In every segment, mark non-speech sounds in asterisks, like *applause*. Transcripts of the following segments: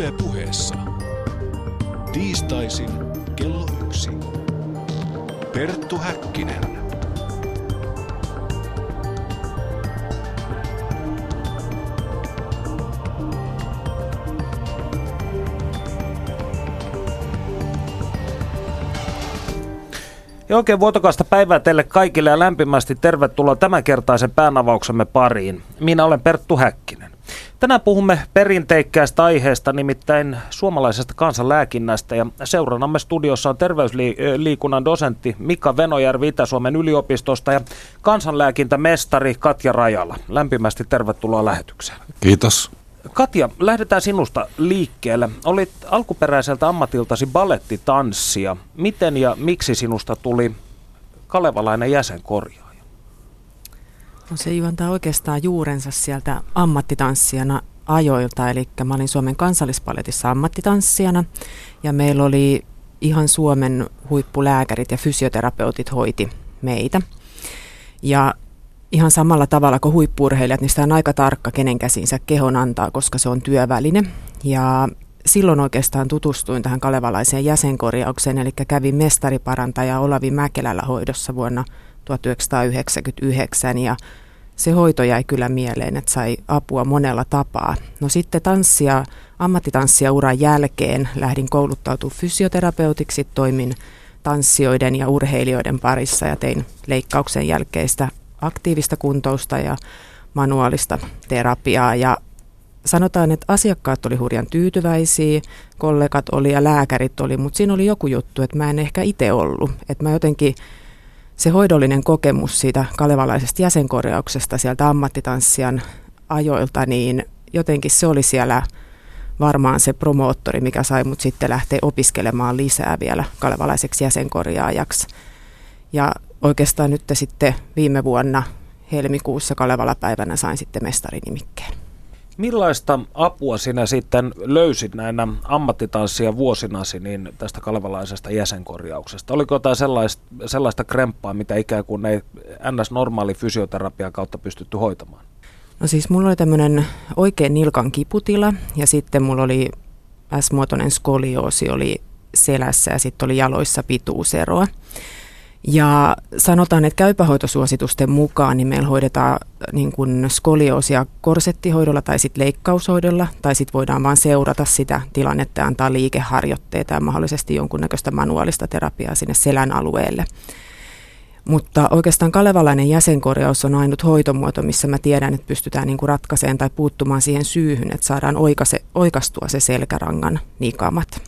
Yle puheessa. Tiistaisin kello yksi. Perttu Häkkinen. Ja oikein vuotokasta päivää teille kaikille ja lämpimästi tervetuloa tämänkertaisen päänavauksemme pariin. Minä olen Perttu Häkkinen. Tänään puhumme perinteikkäästä aiheesta, nimittäin suomalaisesta kansanlääkinnästä. Ja seuranamme studiossa on terveysliikunnan dosentti Mika Venojärvi Itä-Suomen yliopistosta ja kansanlääkintämestari Katja Rajala. Lämpimästi tervetuloa lähetykseen. Kiitos. Katja, lähdetään sinusta liikkeelle. Olit alkuperäiseltä ammatiltasi balettitanssia. Miten ja miksi sinusta tuli kalevalainen jäsenkorjaaja? No se juontaa oikeastaan juurensa sieltä ammattitanssijana ajoilta, eli mä olin Suomen kansallispaletissa ammattitanssijana ja meillä oli ihan Suomen huippulääkärit ja fysioterapeutit hoiti meitä. Ja ihan samalla tavalla kuin huippurheilijat, niin sitä on aika tarkka, kenen käsinsä kehon antaa, koska se on työväline. Ja silloin oikeastaan tutustuin tähän kalevalaiseen jäsenkorjaukseen, eli kävin mestariparantaja Olavi Mäkelällä hoidossa vuonna 1999 ja se hoito jäi kyllä mieleen, että sai apua monella tapaa. No sitten tanssia, ammattitanssia uran jälkeen lähdin kouluttautumaan fysioterapeutiksi, toimin tanssijoiden ja urheilijoiden parissa ja tein leikkauksen jälkeistä aktiivista kuntousta ja manuaalista terapiaa ja sanotaan, että asiakkaat oli hurjan tyytyväisiä, kollegat oli ja lääkärit oli, mutta siinä oli joku juttu, että mä en ehkä itse ollut. Että mä jotenkin se hoidollinen kokemus siitä kalevalaisesta jäsenkorjauksesta sieltä ammattitanssijan ajoilta, niin jotenkin se oli siellä varmaan se promoottori, mikä sai mut sitten lähteä opiskelemaan lisää vielä kalevalaiseksi jäsenkorjaajaksi. Ja oikeastaan nyt sitten viime vuonna helmikuussa Kalevala-päivänä sain sitten mestarinimikkeen. Millaista apua sinä sitten löysit näinä ammattitanssia vuosinasi niin tästä kalevalaisesta jäsenkorjauksesta? Oliko jotain sellaista, sellaista kremppaa, mitä ikään kuin ei ns-normaali fysioterapia kautta pystytty hoitamaan? No siis mulla oli tämmöinen oikein nilkan kiputila ja sitten mulla oli S-muotoinen skolioosi oli selässä ja sitten oli jaloissa pituuseroa. Ja sanotaan, että käypähoitosuositusten mukaan niin meillä hoidetaan niin kuin skolioosia korsettihoidolla tai sitten leikkaushoidolla, tai sitten voidaan vain seurata sitä tilannetta ja antaa liikeharjoitteita ja mahdollisesti jonkunnäköistä manuaalista terapiaa sinne selän alueelle. Mutta oikeastaan kalevalainen jäsenkorjaus on ainut hoitomuoto, missä mä tiedän, että pystytään niin kuin ratkaiseen tai puuttumaan siihen syyhyn, että saadaan oikaise, oikastua se selkärangan nikamat.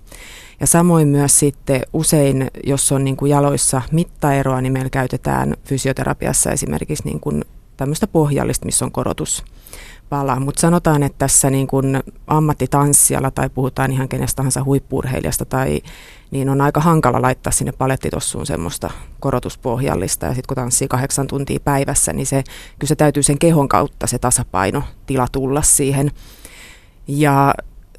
Ja samoin myös sitten usein, jos on niin kuin jaloissa mittaeroa, niin meillä käytetään fysioterapiassa esimerkiksi niin kuin tämmöistä pohjallista, missä on korotus. Mutta sanotaan, että tässä niin kuin ammattitanssijalla tai puhutaan ihan kenestä tahansa huippurheilijasta tai niin on aika hankala laittaa sinne palettitossuun semmoista korotuspohjallista. Ja sitten kun tanssii kahdeksan tuntia päivässä, niin se, kyllä se täytyy sen kehon kautta se tasapaino tila tulla siihen. Ja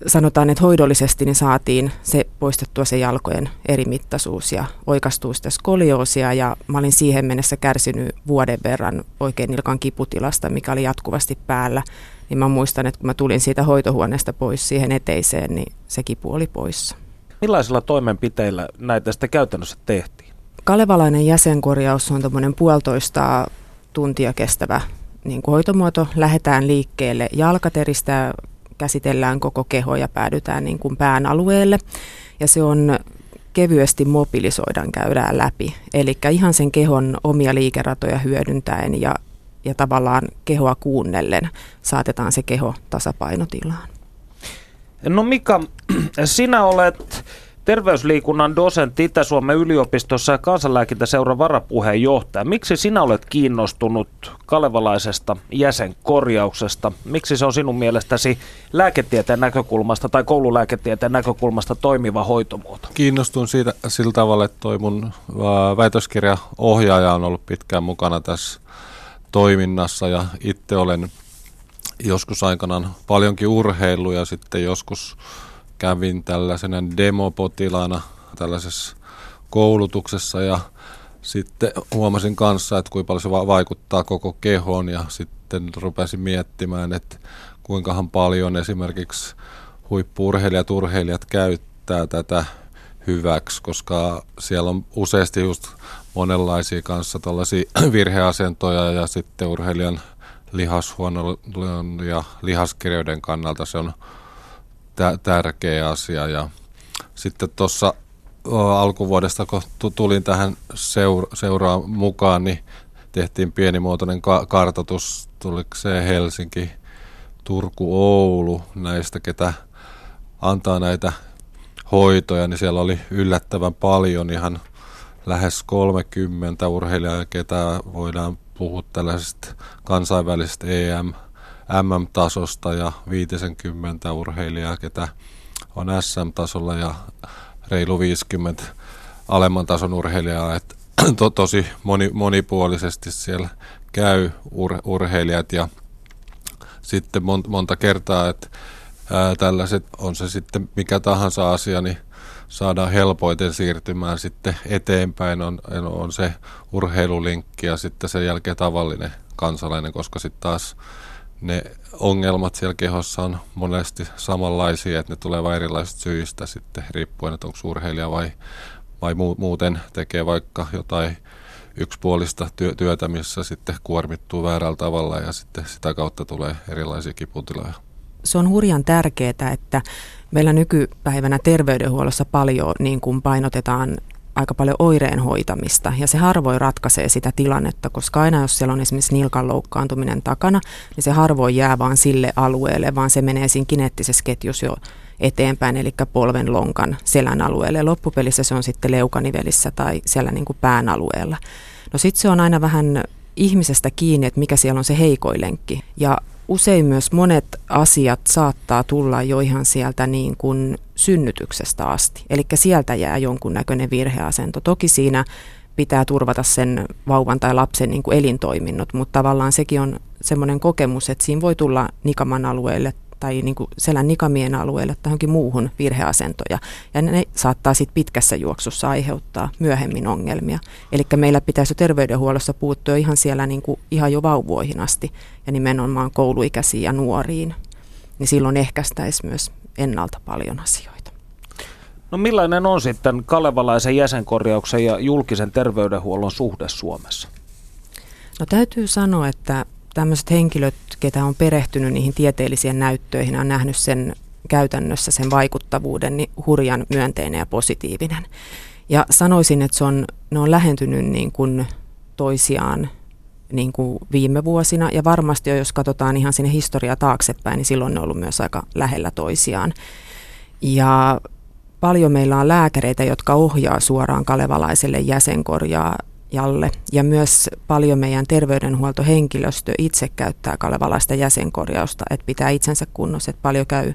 sanotaan, että hoidollisesti niin saatiin se poistettua se jalkojen erimittaisuus ja oikastuu sitä skolioosia ja mä olin siihen mennessä kärsinyt vuoden verran oikein nilkan kiputilasta, mikä oli jatkuvasti päällä. Niin mä muistan, että kun mä tulin siitä hoitohuoneesta pois siihen eteiseen, niin se kipu oli poissa. Millaisilla toimenpiteillä näitä sitten käytännössä tehtiin? Kalevalainen jäsenkorjaus on tuommoinen puolitoista tuntia kestävä niin kuin hoitomuoto. Lähdetään liikkeelle jalkateristä käsitellään koko keho ja päädytään niin kuin pään alueelle. Ja se on kevyesti mobilisoidaan, käydään läpi. Eli ihan sen kehon omia liikeratoja hyödyntäen ja, ja tavallaan kehoa kuunnellen saatetaan se keho tasapainotilaan. No Mika, *clears throat* sinä olet terveysliikunnan dosentti Itä-Suomen yliopistossa ja kansanlääkintäseuran varapuheenjohtaja. Miksi sinä olet kiinnostunut kalevalaisesta jäsenkorjauksesta? Miksi se on sinun mielestäsi lääketieteen näkökulmasta tai koululääketieteen näkökulmasta toimiva hoitomuoto? Kiinnostun siitä sillä tavalla, että toi mun väitöskirjaohjaaja on ollut pitkään mukana tässä toiminnassa ja itse olen joskus aikanaan paljonkin urheilu ja sitten joskus kävin tällaisena demopotilaana tällaisessa koulutuksessa ja sitten huomasin kanssa, että kuinka paljon se vaikuttaa koko kehoon ja sitten rupesin miettimään, että kuinkahan paljon esimerkiksi huippuurheilijat urheilijat käyttää tätä hyväksi, koska siellä on useasti just monenlaisia kanssa tällaisia *clears throat* virheasentoja ja sitten urheilijan lihashuonon ja lihaskirjoiden kannalta se on tärkeä asia. Ja sitten tuossa alkuvuodesta, kun tulin tähän seura- seuraan mukaan, niin tehtiin pienimuotoinen ka- kartoitus, tuliko se Helsinki, Turku, Oulu näistä, ketä antaa näitä hoitoja, niin siellä oli yllättävän paljon ihan lähes 30 urheilijaa, ketä voidaan puhua tällaisesta kansainvälisestä EM, MM-tasosta ja 50 urheilijaa, ketä on SM-tasolla ja reilu 50 alemman tason urheilijaa, että *clears throat* to, tosi moni, monipuolisesti siellä käy ur, urheilijat ja sitten monta, monta kertaa, että ää, tällaiset, on se sitten mikä tahansa asia, niin saadaan helpoiten siirtymään sitten eteenpäin, on, on se urheilulinkki ja sitten sen jälkeen tavallinen kansalainen, koska sitten taas ne ongelmat siellä kehossa on monesti samanlaisia, että ne tulee vain erilaisista syistä sitten riippuen, että onko urheilija vai, vai muuten tekee vaikka jotain yksipuolista työ, työtä, missä sitten kuormittuu väärällä tavalla ja sitten sitä kautta tulee erilaisia kiputiloja. Se on hurjan tärkeää, että meillä nykypäivänä terveydenhuollossa paljon niin kuin painotetaan aika paljon oireen hoitamista ja se harvoin ratkaisee sitä tilannetta, koska aina jos siellä on esimerkiksi nilkan loukkaantuminen takana, niin se harvoin jää vaan sille alueelle, vaan se menee siinä kineettisessä ketjussa jo eteenpäin, eli polven, lonkan, selän alueelle. Loppupelissä se on sitten leukanivelissä tai siellä niin kuin pään alueella. No sitten se on aina vähän ihmisestä kiinni, että mikä siellä on se heikoilenkki. Ja usein myös monet asiat saattaa tulla jo ihan sieltä niin kuin synnytyksestä asti. Eli sieltä jää jonkunnäköinen virheasento. Toki siinä pitää turvata sen vauvan tai lapsen niin kuin elintoiminnot, mutta tavallaan sekin on semmoinen kokemus, että siinä voi tulla nikaman alueelle tai niin kuin selän nikamien alueelle tai johonkin muuhun virheasentoja. Ja ne saattaa sitten pitkässä juoksussa aiheuttaa myöhemmin ongelmia. Eli meillä pitäisi jo terveydenhuollossa puuttua ihan siellä niin kuin ihan jo vauvoihin asti ja nimenomaan kouluikäisiin ja nuoriin. Niin silloin ehkäistäisi myös ennalta paljon asioita. No millainen on sitten kalevalaisen jäsenkorjauksen ja julkisen terveydenhuollon suhde Suomessa? No täytyy sanoa, että tämmöiset henkilöt, ketä on perehtynyt niihin tieteellisiin näyttöihin, on nähnyt sen käytännössä sen vaikuttavuuden niin hurjan myönteinen ja positiivinen. Ja sanoisin, että se on, ne on lähentynyt niin kuin toisiaan niin kuin viime vuosina. Ja varmasti jo, jos katsotaan ihan sinne historiaa taaksepäin, niin silloin ne on ollut myös aika lähellä toisiaan. Ja paljon meillä on lääkäreitä, jotka ohjaa suoraan kalevalaiselle jäsenkorjaa Jalle. Ja myös paljon meidän terveydenhuoltohenkilöstö itse käyttää kalevalaista jäsenkorjausta, että pitää itsensä kunnossa, että paljon käy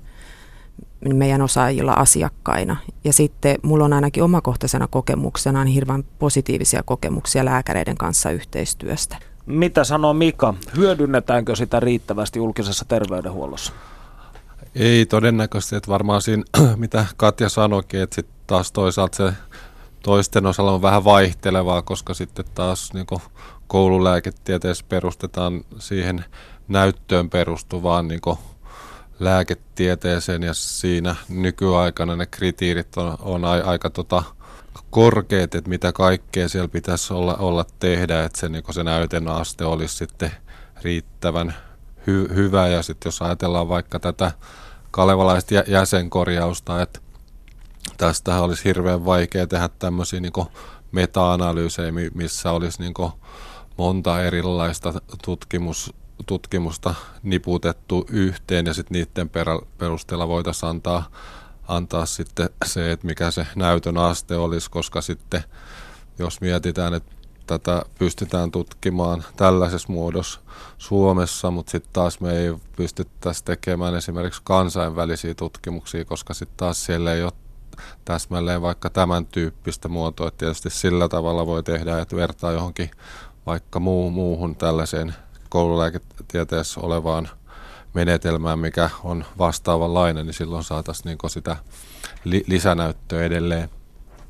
meidän osaajilla asiakkaina. Ja sitten mulla on ainakin omakohtaisena kokemuksena niin hirveän positiivisia kokemuksia lääkäreiden kanssa yhteistyöstä. Mitä sanoo Mika? Hyödynnetäänkö sitä riittävästi julkisessa terveydenhuollossa? Ei todennäköisesti, että varmaan siinä, *clears throat* mitä Katja sanoikin, että sitten taas toisaalta se toisten osalla on vähän vaihtelevaa, koska sitten taas niin koululääketieteessä perustetaan siihen näyttöön perustuvaan niin lääketieteeseen ja siinä nykyaikana ne kriteerit on, on aika tota, korkeat, että mitä kaikkea siellä pitäisi olla, olla tehdä, että se, niin se näytön aste olisi sitten riittävän hy, hyvä. Ja sitten jos ajatellaan vaikka tätä kalevalaista jäsenkorjausta, että tästä olisi hirveän vaikea tehdä tämmöisiä niin meta-analyysejä, missä olisi niin monta erilaista tutkimus, tutkimusta niputettu yhteen ja sitten niiden perusteella voitaisiin antaa, antaa sitten se, että mikä se näytön aste olisi, koska sitten jos mietitään, että tätä pystytään tutkimaan tällaisessa muodossa Suomessa, mutta sitten taas me ei pystyttäisi tekemään esimerkiksi kansainvälisiä tutkimuksia, koska sitten taas siellä ei ole täsmälleen vaikka tämän tyyppistä muotoa. Tietysti sillä tavalla voi tehdä, että vertaa johonkin vaikka muu, muuhun tällaiseen koululääketieteessä olevaan menetelmään, mikä on vastaavanlainen, niin silloin saataisiin niin sitä li- lisänäyttöä edelleen.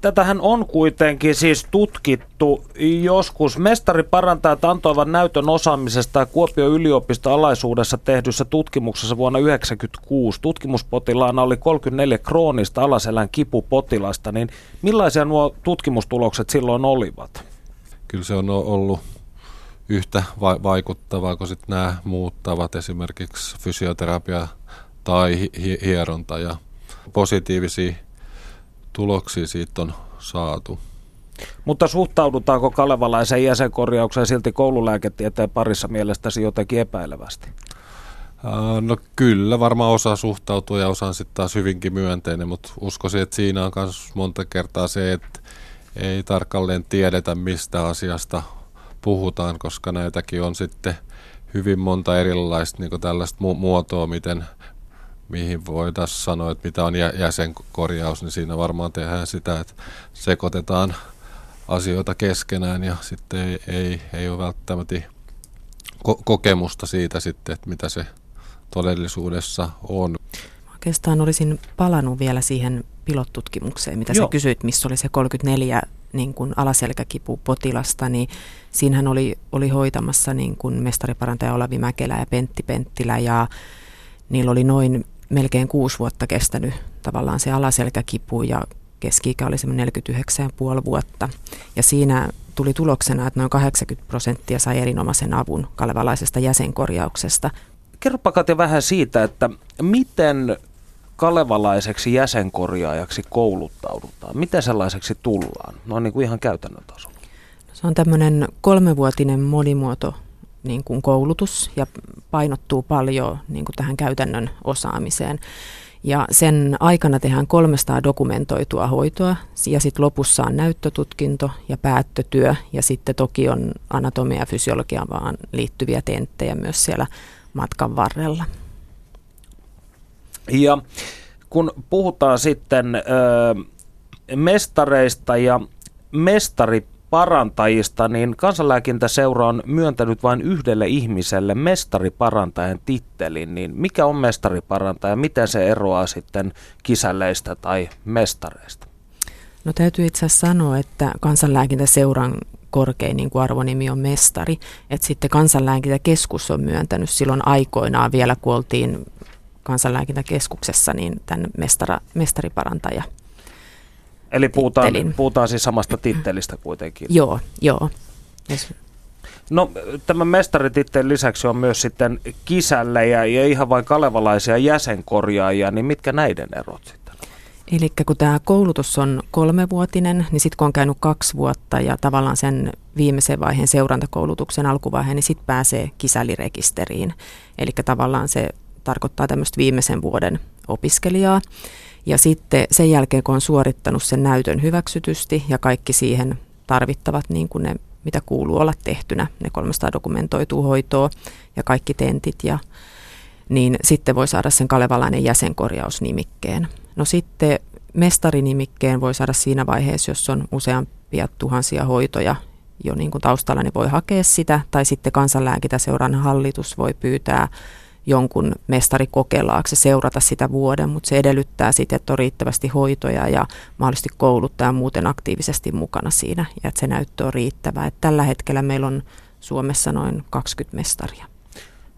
Tätähän on kuitenkin siis tutkittu joskus. Mestariparantajat antoivat näytön osaamisesta Kuopion yliopiston alaisuudessa tehdyssä tutkimuksessa vuonna 1996. Tutkimuspotilaana oli 34 kroonista alaselän kipupotilasta, niin millaisia nuo tutkimustulokset silloin olivat? Kyllä se on ollut yhtä va- vaikuttavaa kuin sitten nämä muuttavat esimerkiksi fysioterapia tai hi- hieronta ja positiivisia tuloksia siitä on saatu. Mutta suhtaudutaanko kalevalaisen jäsenkorjaukseen silti koululääketieteen parissa mielestäsi jotenkin epäilevästi? No kyllä, varmaan osa suhtautuu ja osa on sitten taas hyvinkin myönteinen, mutta uskoisin, että siinä on myös monta kertaa se, että ei tarkalleen tiedetä, mistä asiasta puhutaan, koska näitäkin on sitten hyvin monta erilaista niin tällaista mu- muotoa, miten, mihin voidaan sanoa, että mitä on jäsenkorjaus, niin siinä varmaan tehdään sitä, että sekoitetaan asioita keskenään ja sitten ei, ei, ei ole välttämättä ko- kokemusta siitä sitten, että mitä se todellisuudessa on. Oikeastaan olisin palannut vielä siihen pilottutkimukseen, mitä Joo. sä kysyit, missä oli se 34 niin kuin alaselkäkipu potilasta, niin siinähän oli, oli hoitamassa niin kuin mestariparantaja Olavi Mäkelä ja Pentti Penttilä ja niillä oli noin melkein kuusi vuotta kestänyt tavallaan se alaselkäkipu ja keski-ikä oli semmoinen 49,5 vuotta. Ja siinä tuli tuloksena, että noin 80 prosenttia sai erinomaisen avun kalevalaisesta jäsenkorjauksesta. Kerropa Katja vähän siitä, että miten kalevalaiseksi jäsenkorjaajaksi kouluttaudutaan? Miten sellaiseksi tullaan? No niin kuin ihan käytännön tasolla. Se on tämmöinen kolmevuotinen monimuoto niin kuin koulutus ja painottuu paljon niin kuin tähän käytännön osaamiseen. Ja sen aikana tehdään 300 dokumentoitua hoitoa ja sitten lopussa on näyttötutkinto ja päättötyö ja sitten toki on anatomia ja vaan liittyviä tenttejä myös siellä matkan varrella. Ja kun puhutaan sitten ö, mestareista ja mestariparantajista, niin kansanlääkintäseura on myöntänyt vain yhdelle ihmiselle mestariparantajan tittelin. Niin mikä on mestariparantaja? Miten se eroaa sitten kisälleistä tai mestareista? No täytyy itse asiassa sanoa, että kansanlääkintäseuran korkein niin kuin arvonimi on mestari. Että sitten kansanlääkintäkeskus on myöntänyt silloin aikoinaan vielä, kun oltiin kansanlääkintäkeskuksessa niin tämän mestara, mestariparantaja. Eli puhutaan, puhutaan siis samasta tittelistä kuitenkin. Joo, joo. Yes. No tämän mestarititteen lisäksi on myös sitten kisälle ja, ja ihan vain kalevalaisia jäsenkorjaajia, niin mitkä näiden erot sitten Eli kun tämä koulutus on kolmevuotinen, niin sitten kun on käynyt kaksi vuotta ja tavallaan sen viimeisen vaiheen seurantakoulutuksen alkuvaiheen, niin sitten pääsee kisälirekisteriin. Eli tavallaan se tarkoittaa tämmöistä viimeisen vuoden opiskelijaa. Ja sitten sen jälkeen, kun on suorittanut sen näytön hyväksytysti ja kaikki siihen tarvittavat, niin kuin ne, mitä kuuluu olla tehtynä, ne 300 dokumentoituu hoitoa ja kaikki tentit, ja, niin sitten voi saada sen kalevalainen jäsenkorjausnimikkeen. No sitten mestarinimikkeen voi saada siinä vaiheessa, jos on useampia tuhansia hoitoja jo niin kuin taustalla, niin voi hakea sitä, tai sitten kansanlääkintäseuran hallitus voi pyytää jonkun mestarikokelaaksi seurata sitä vuoden, mutta se edellyttää sitten, että on riittävästi hoitoja ja mahdollisesti kouluttaja muuten aktiivisesti mukana siinä ja että se näyttö on riittävää. Että tällä hetkellä meillä on Suomessa noin 20 mestaria.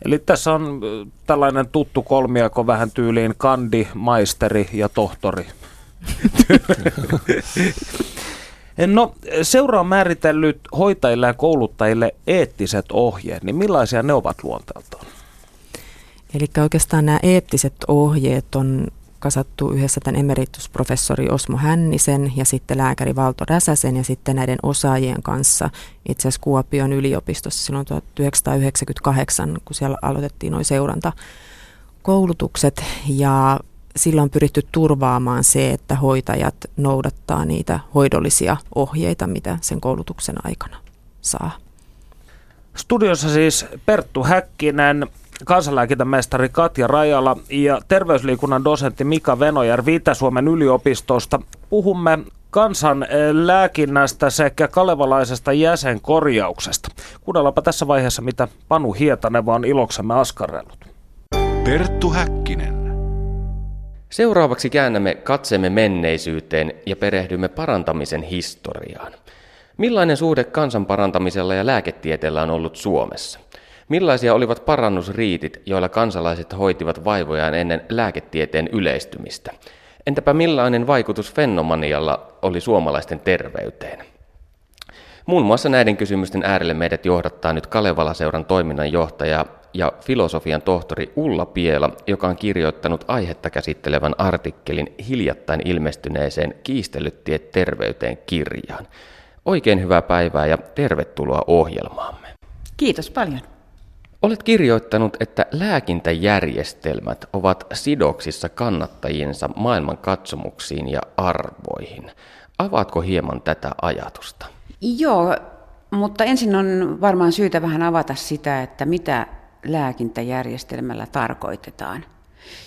Eli tässä on tällainen tuttu kolmiako vähän tyyliin kandi, maisteri ja tohtori. *laughs* No, seura on määritellyt hoitajille ja kouluttajille eettiset ohjeet, niin millaisia ne ovat luonteeltaan? Eli oikeastaan nämä eettiset ohjeet on kasattu yhdessä tämän emeritusprofessori Osmo Hännisen ja sitten lääkäri Valto Räsäsen ja sitten näiden osaajien kanssa itse asiassa Kuopion yliopistossa silloin 1998, kun siellä aloitettiin noin seurantakoulutukset ja silloin on pyritty turvaamaan se, että hoitajat noudattaa niitä hoidollisia ohjeita, mitä sen koulutuksen aikana saa. Studiossa siis Perttu Häkkinen, kansanlääkintämestari Katja Rajala ja terveysliikunnan dosentti Mika Venojärvi Itä-Suomen yliopistosta. Puhumme kansanlääkinnästä sekä kalevalaisesta jäsenkorjauksesta. Kuunnellaanpa tässä vaiheessa, mitä Panu Hietanen vaan iloksemme askarrellut. Perttu Häkkinen. Seuraavaksi käännämme katseemme menneisyyteen ja perehdymme parantamisen historiaan. Millainen suhde kansan parantamisella ja lääketieteellä on ollut Suomessa? Millaisia olivat parannusriitit, joilla kansalaiset hoitivat vaivojaan ennen lääketieteen yleistymistä? Entäpä millainen vaikutus fenomanialla oli suomalaisten terveyteen? Muun muassa näiden kysymysten äärelle meidät johdattaa nyt Kalevala-seuran toiminnanjohtaja ja filosofian tohtori Ulla Piela, joka on kirjoittanut aihetta käsittelevän artikkelin hiljattain ilmestyneeseen Kiistelyttiet terveyteen kirjaan. Oikein hyvää päivää ja tervetuloa ohjelmaamme. Kiitos paljon. Olet kirjoittanut, että lääkintäjärjestelmät ovat sidoksissa kannattajiensa maailman katsomuksiin ja arvoihin. Avaatko hieman tätä ajatusta? Joo, mutta ensin on varmaan syytä vähän avata sitä, että mitä lääkintäjärjestelmällä tarkoitetaan.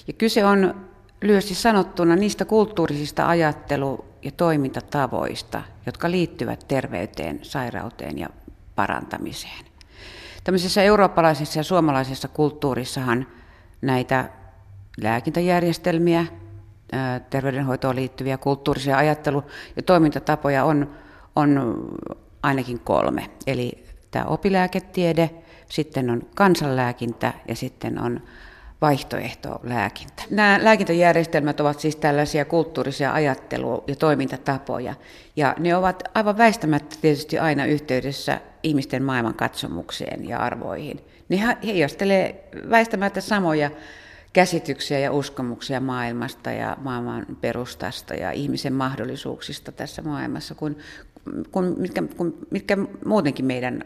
Ja kyse on lyhyesti sanottuna niistä kulttuurisista ajattelu- ja toimintatavoista, jotka liittyvät terveyteen, sairauteen ja parantamiseen. Tämmöisessä eurooppalaisessa ja suomalaisessa kulttuurissahan näitä lääkintäjärjestelmiä, terveydenhoitoon liittyviä kulttuurisia ajattelu- ja toimintatapoja on, on ainakin kolme. Eli tämä opilääketiede, sitten on kansanlääkintä ja sitten on vaihtoehtolääkintä. Nämä lääkintäjärjestelmät ovat siis tällaisia kulttuurisia ajattelu- ja toimintatapoja, ja ne ovat aivan väistämättä tietysti aina yhteydessä ihmisten maailmankatsomukseen ja arvoihin. Ne heijastelee väistämättä samoja käsityksiä ja uskomuksia maailmasta ja maailman perustasta ja ihmisen mahdollisuuksista tässä maailmassa, kun, kun, mitkä, kun, mitkä muutenkin meidän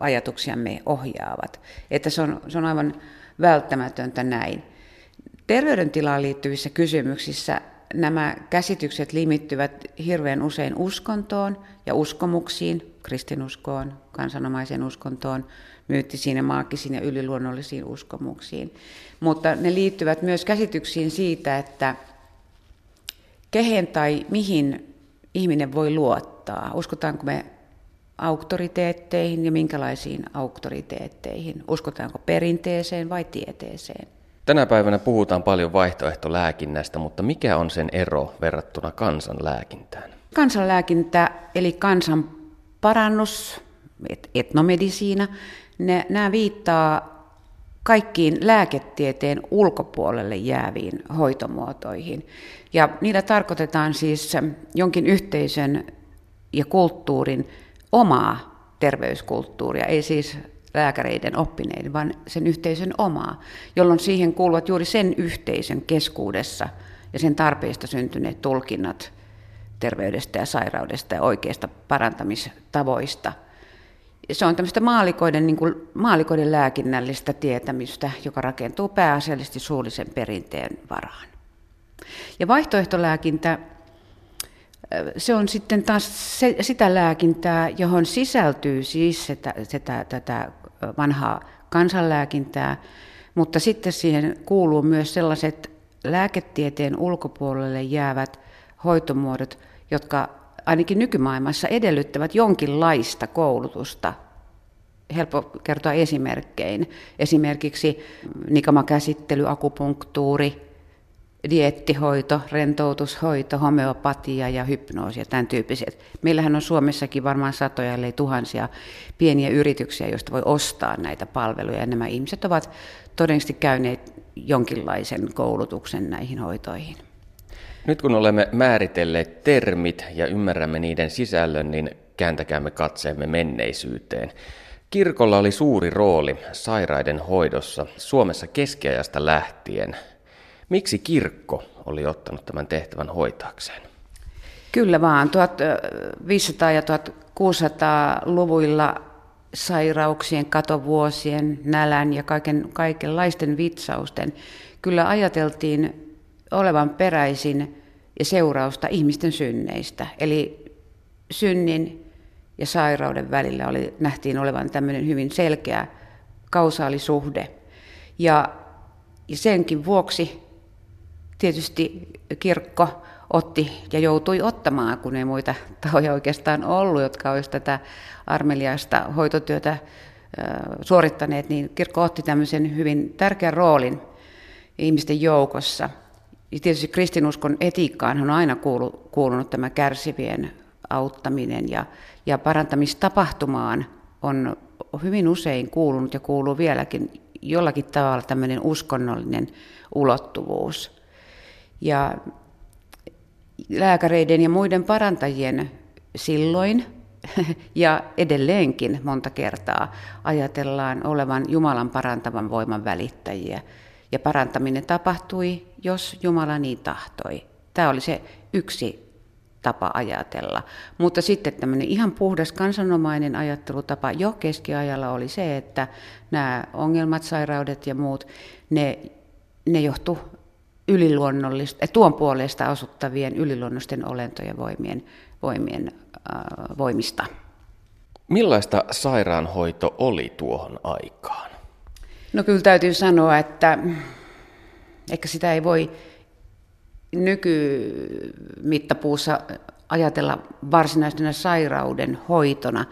ajatuksiamme ohjaavat. Että se on, se on aivan välttämätöntä näin. Terveydentilaan liittyvissä kysymyksissä nämä käsitykset limittyvät hirveän usein uskontoon ja uskomuksiin, kristinuskoon, kansanomaisen uskontoon, myyttisiin ja maagisiin ja yliluonnollisiin uskomuksiin. Mutta ne liittyvät myös käsityksiin siitä, että kehen tai mihin ihminen voi luottaa. Uskotaanko me auktoriteetteihin ja minkälaisiin auktoriteetteihin? Uskotaanko perinteeseen vai tieteeseen? Tänä päivänä puhutaan paljon vaihtoehtolääkinnästä, mutta mikä on sen ero verrattuna kansanlääkintään? Kansanlääkintä eli kansan parannus, etnomedisiina, ne, nämä viittaa kaikkiin lääketieteen ulkopuolelle jääviin hoitomuotoihin. Ja niillä tarkoitetaan siis jonkin yhteisön ja kulttuurin omaa terveyskulttuuria, ei siis lääkäreiden oppineiden, vaan sen yhteisön omaa, jolloin siihen kuuluvat juuri sen yhteisön keskuudessa ja sen tarpeista syntyneet tulkinnat terveydestä ja sairaudesta ja oikeista parantamistavoista. Se on tämmöistä maalikoiden, niin kuin, maalikoiden lääkinnällistä tietämystä, joka rakentuu pääasiallisesti suullisen perinteen varaan. Ja vaihtoehtolääkintä se on sitten taas se, sitä lääkintää, johon sisältyy siis sitä, sitä, tätä vanhaa kansanlääkintää, mutta sitten siihen kuuluu myös sellaiset lääketieteen ulkopuolelle jäävät hoitomuodot, jotka ainakin nykymaailmassa edellyttävät jonkinlaista koulutusta. Helppo kertoa esimerkkein. Esimerkiksi nikamakäsittely, akupunktuuri, diettihoito, rentoutushoito, homeopatia ja hypnoosi ja tämän tyyppiset. Meillähän on Suomessakin varmaan satoja, ellei tuhansia pieniä yrityksiä, joista voi ostaa näitä palveluja. Ja nämä ihmiset ovat todennäköisesti käyneet jonkinlaisen koulutuksen näihin hoitoihin. Nyt kun olemme määritelleet termit ja ymmärrämme niiden sisällön, niin kääntäkäämme katseemme menneisyyteen. Kirkolla oli suuri rooli sairaiden hoidossa Suomessa keskiajasta lähtien – Miksi kirkko oli ottanut tämän tehtävän hoitaakseen? Kyllä vaan. 1500- ja 1600-luvuilla sairauksien, katovuosien, nälän ja kaiken, kaikenlaisten vitsausten kyllä ajateltiin olevan peräisin ja seurausta ihmisten synneistä. Eli synnin ja sairauden välillä oli, nähtiin olevan tämmöinen hyvin selkeä kausaalisuhde. Ja, ja senkin vuoksi tietysti kirkko otti ja joutui ottamaan, kun ei muita tahoja oikeastaan ollut, jotka olisivat tätä armeliaista hoitotyötä suorittaneet, niin kirkko otti tämmöisen hyvin tärkeän roolin ihmisten joukossa. tietysti kristinuskon etiikkaan on aina kuulu, kuulunut tämä kärsivien auttaminen ja, ja parantamistapahtumaan on hyvin usein kuulunut ja kuuluu vieläkin jollakin tavalla tämmöinen uskonnollinen ulottuvuus. Ja lääkäreiden ja muiden parantajien silloin *laughs* ja edelleenkin monta kertaa ajatellaan olevan Jumalan parantavan voiman välittäjiä. Ja parantaminen tapahtui, jos Jumala niin tahtoi. Tämä oli se yksi tapa ajatella. Mutta sitten tämmöinen ihan puhdas kansanomainen ajattelutapa jo keskiajalla oli se, että nämä ongelmat, sairaudet ja muut, ne, ne johtu yliluonnollista, tuon puolesta asuttavien yliluonnollisten olentojen voimien, voimien äh, voimista. Millaista sairaanhoito oli tuohon aikaan? No kyllä täytyy sanoa, että ehkä sitä ei voi nykymittapuussa ajatella varsinaisena sairauden hoitona.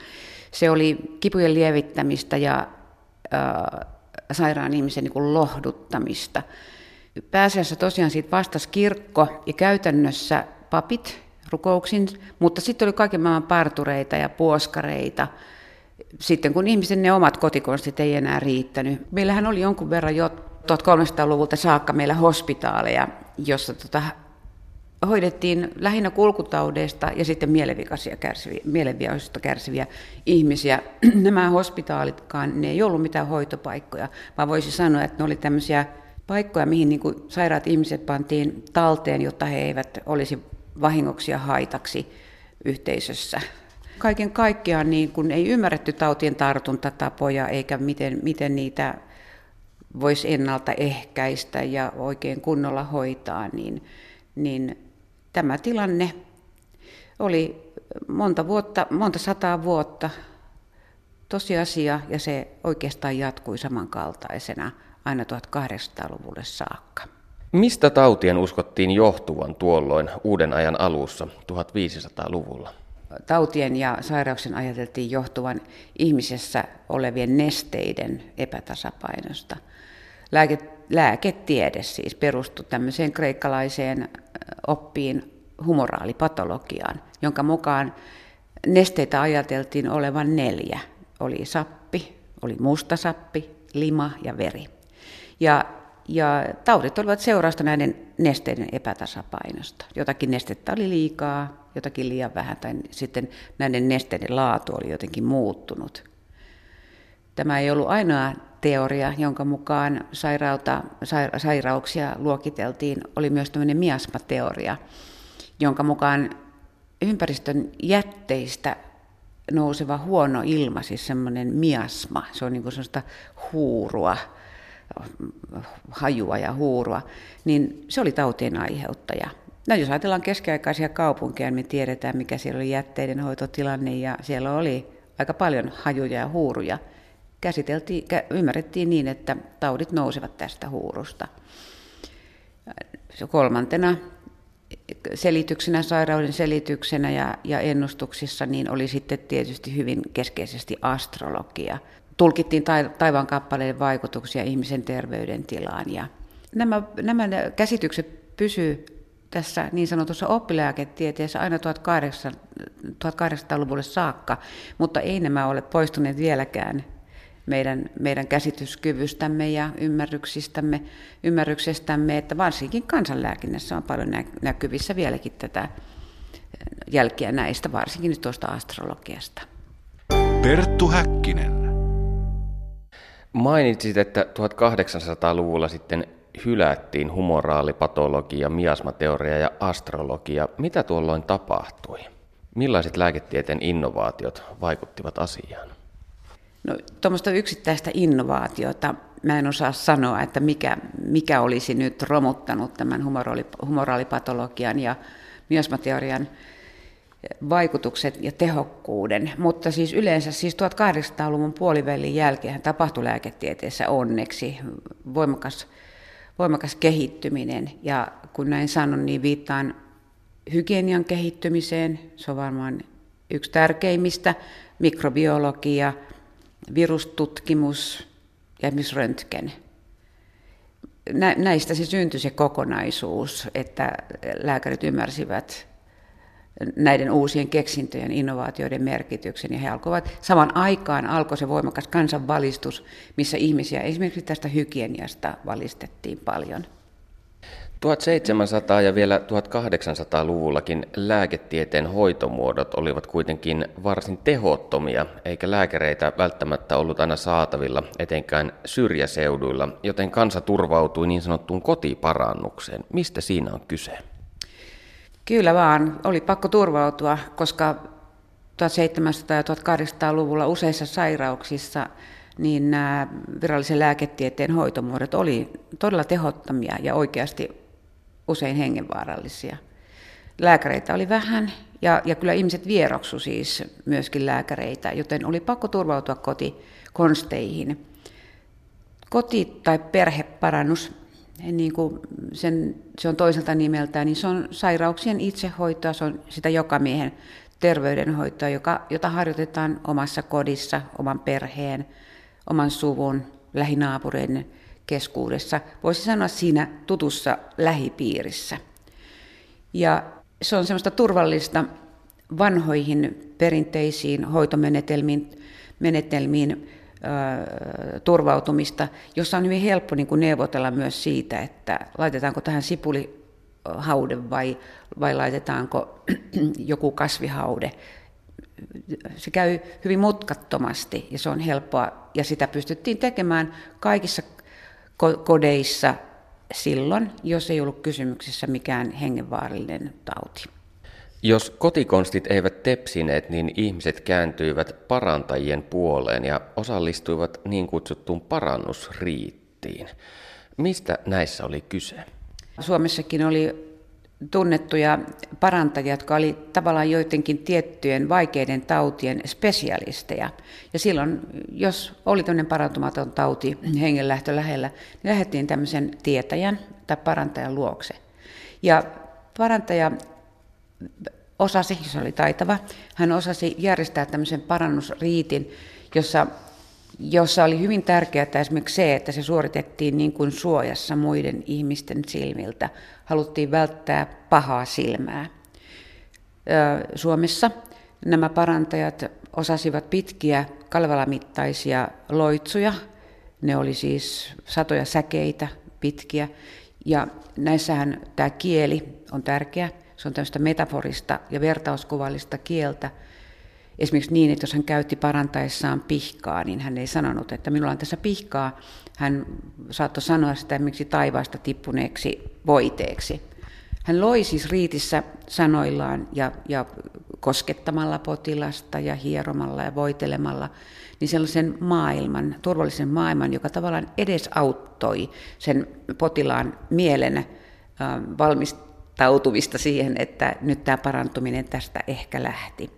Se oli kipujen lievittämistä ja äh, sairaan ihmisen niin lohduttamista. Pääasiassa tosiaan siitä vastasi kirkko ja käytännössä papit rukouksin, mutta sitten oli kaiken maailman partureita ja puoskareita. Sitten kun ihmisen ne omat kotikonstit ei enää riittänyt. Meillähän oli jonkun verran jo 1300-luvulta saakka meillä hospitaaleja, jossa tota, hoidettiin lähinnä kulkutaudeista ja sitten mielenvikaisia kärsiviä, kärsiviä ihmisiä. *clears throat* Nämä hospitaalitkaan, ne ei ollut mitään hoitopaikkoja, vaan voisi sanoa, että ne oli tämmöisiä paikkoja, mihin niin kuin sairaat ihmiset pantiin talteen, jotta he eivät olisi vahingoksi ja haitaksi yhteisössä. Kaiken kaikkiaan niin kun ei ymmärretty tautien tartuntatapoja eikä miten, miten niitä voisi ennaltaehkäistä ja oikein kunnolla hoitaa, niin, niin tämä tilanne oli monta, vuotta, monta sataa vuotta tosiasia ja se oikeastaan jatkui samankaltaisena aina 1800-luvulle saakka. Mistä tautien uskottiin johtuvan tuolloin uuden ajan alussa 1500-luvulla? Tautien ja sairauksien ajateltiin johtuvan ihmisessä olevien nesteiden epätasapainosta. Lääke, lääketiede siis perustui tämmöiseen kreikkalaiseen oppiin humoraalipatologiaan, jonka mukaan nesteitä ajateltiin olevan neljä. Oli sappi, oli mustasappi, lima ja veri. Ja ja taudit olivat seurausta näiden nesteiden epätasapainosta. Jotakin nestettä oli liikaa, jotakin liian vähän, tai sitten näiden nesteiden laatu oli jotenkin muuttunut. Tämä ei ollut ainoa teoria, jonka mukaan sairauta, sairauksia luokiteltiin. Oli myös tämmöinen miasmateoria, jonka mukaan ympäristön jätteistä nouseva huono ilma, siis semmoinen miasma, se on niin kuin sellaista huurua, hajua ja huurua, niin se oli tautien aiheuttaja. No jos ajatellaan keskiaikaisia kaupunkeja, niin me tiedetään, mikä siellä oli jätteiden hoitotilanne, ja siellä oli aika paljon hajuja ja huuruja. Käsiteltiin, ymmärrettiin niin, että taudit nousivat tästä huurusta. Kolmantena selityksenä, sairauden selityksenä ja, ja ennustuksissa, niin oli sitten tietysti hyvin keskeisesti astrologia – tulkittiin taivaan kappaleiden vaikutuksia ihmisen terveydentilaan. Ja nämä, nämä käsitykset pysyvät tässä niin sanotussa oppilääketieteessä aina 1800-luvulle saakka, mutta ei nämä ole poistuneet vieläkään meidän, meidän käsityskyvystämme ja ymmärryksistämme, ymmärryksestämme, että varsinkin kansanlääkinnässä on paljon näkyvissä vieläkin tätä jälkiä näistä, varsinkin nyt tuosta astrologiasta. Perttu Häkkinen. Mainitsit, että 1800-luvulla sitten hylättiin humoraalipatologia, miasmateoria ja astrologia. Mitä tuolloin tapahtui? Millaiset lääketieteen innovaatiot vaikuttivat asiaan? No, tuommoista yksittäistä innovaatiota mä en osaa sanoa, että mikä, mikä olisi nyt romuttanut tämän humoraalipatologian ja miasmateorian vaikutukset ja tehokkuuden, mutta siis yleensä siis 1800-luvun puolivälin jälkeen tapahtui lääketieteessä onneksi voimakas, voimakas kehittyminen. Ja kun näin sanon, niin viittaan hygienian kehittymiseen, se on varmaan yksi tärkeimmistä, mikrobiologia, virustutkimus ja esimerkiksi röntgen. näistä se syntyi se kokonaisuus, että lääkärit ymmärsivät näiden uusien keksintöjen, innovaatioiden merkityksen. Ja he alkoivat, saman aikaan alkoi se voimakas kansanvalistus, missä ihmisiä esimerkiksi tästä hygieniasta valistettiin paljon. 1700- ja vielä 1800-luvullakin lääketieteen hoitomuodot olivat kuitenkin varsin tehottomia, eikä lääkäreitä välttämättä ollut aina saatavilla, etenkään syrjäseuduilla, joten kansa turvautui niin sanottuun kotiparannukseen. Mistä siinä on kyse? Kyllä vaan, oli pakko turvautua, koska 1700- ja 1800-luvulla useissa sairauksissa niin nämä virallisen lääketieteen hoitomuodot oli todella tehottomia ja oikeasti usein hengenvaarallisia. Lääkäreitä oli vähän ja, ja kyllä ihmiset vieroksu siis myöskin lääkäreitä, joten oli pakko turvautua kotikonsteihin. Koti- tai perheparannus, niin kuin sen, se on toiselta nimeltään, niin se on sairauksien itsehoitoa, se on sitä jokamiehen terveydenhoitoa, joka, jota harjoitetaan omassa kodissa, oman perheen, oman suvun, lähinaapureiden keskuudessa, voisi sanoa siinä tutussa lähipiirissä. Ja se on semmoista turvallista vanhoihin perinteisiin hoitomenetelmiin menetelmiin, turvautumista, jossa on hyvin helppo niin kuin neuvotella myös siitä, että laitetaanko tähän sipulihaude vai, vai laitetaanko *clears throat* joku kasvihaude. Se käy hyvin mutkattomasti ja se on helppoa ja sitä pystyttiin tekemään kaikissa kodeissa silloin, jos ei ollut kysymyksessä mikään hengenvaarallinen tauti. Jos kotikonstit eivät tepsineet, niin ihmiset kääntyivät parantajien puoleen ja osallistuivat niin kutsuttuun parannusriittiin. Mistä näissä oli kyse? Suomessakin oli tunnettuja parantajia, jotka oli tavallaan joidenkin tiettyjen vaikeiden tautien spesialisteja. Ja silloin, jos oli tämmöinen parantumaton tauti hengenlähtö lähellä, niin lähdettiin tämmöisen tietäjän tai parantajan luokse. Ja parantaja osasi, jos oli taitava, hän osasi järjestää tämmöisen parannusriitin, jossa jossa oli hyvin tärkeää esimerkiksi se, että se suoritettiin niin kuin suojassa muiden ihmisten silmiltä. Haluttiin välttää pahaa silmää. Suomessa nämä parantajat osasivat pitkiä kalvalamittaisia loitsuja. Ne oli siis satoja säkeitä pitkiä. Ja näissähän tämä kieli on tärkeä. Se on tämmöistä metaforista ja vertauskuvallista kieltä – Esimerkiksi niin, että jos hän käytti parantaessaan pihkaa, niin hän ei sanonut, että minulla on tässä pihkaa. Hän saattoi sanoa sitä esimerkiksi taivaasta tippuneeksi voiteeksi. Hän loi siis riitissä sanoillaan ja, ja koskettamalla potilasta ja hieromalla ja voitelemalla, niin sellaisen maailman, turvallisen maailman, joka tavallaan edesauttoi sen potilaan mielen äh, valmistautuvista siihen, että nyt tämä parantuminen tästä ehkä lähti.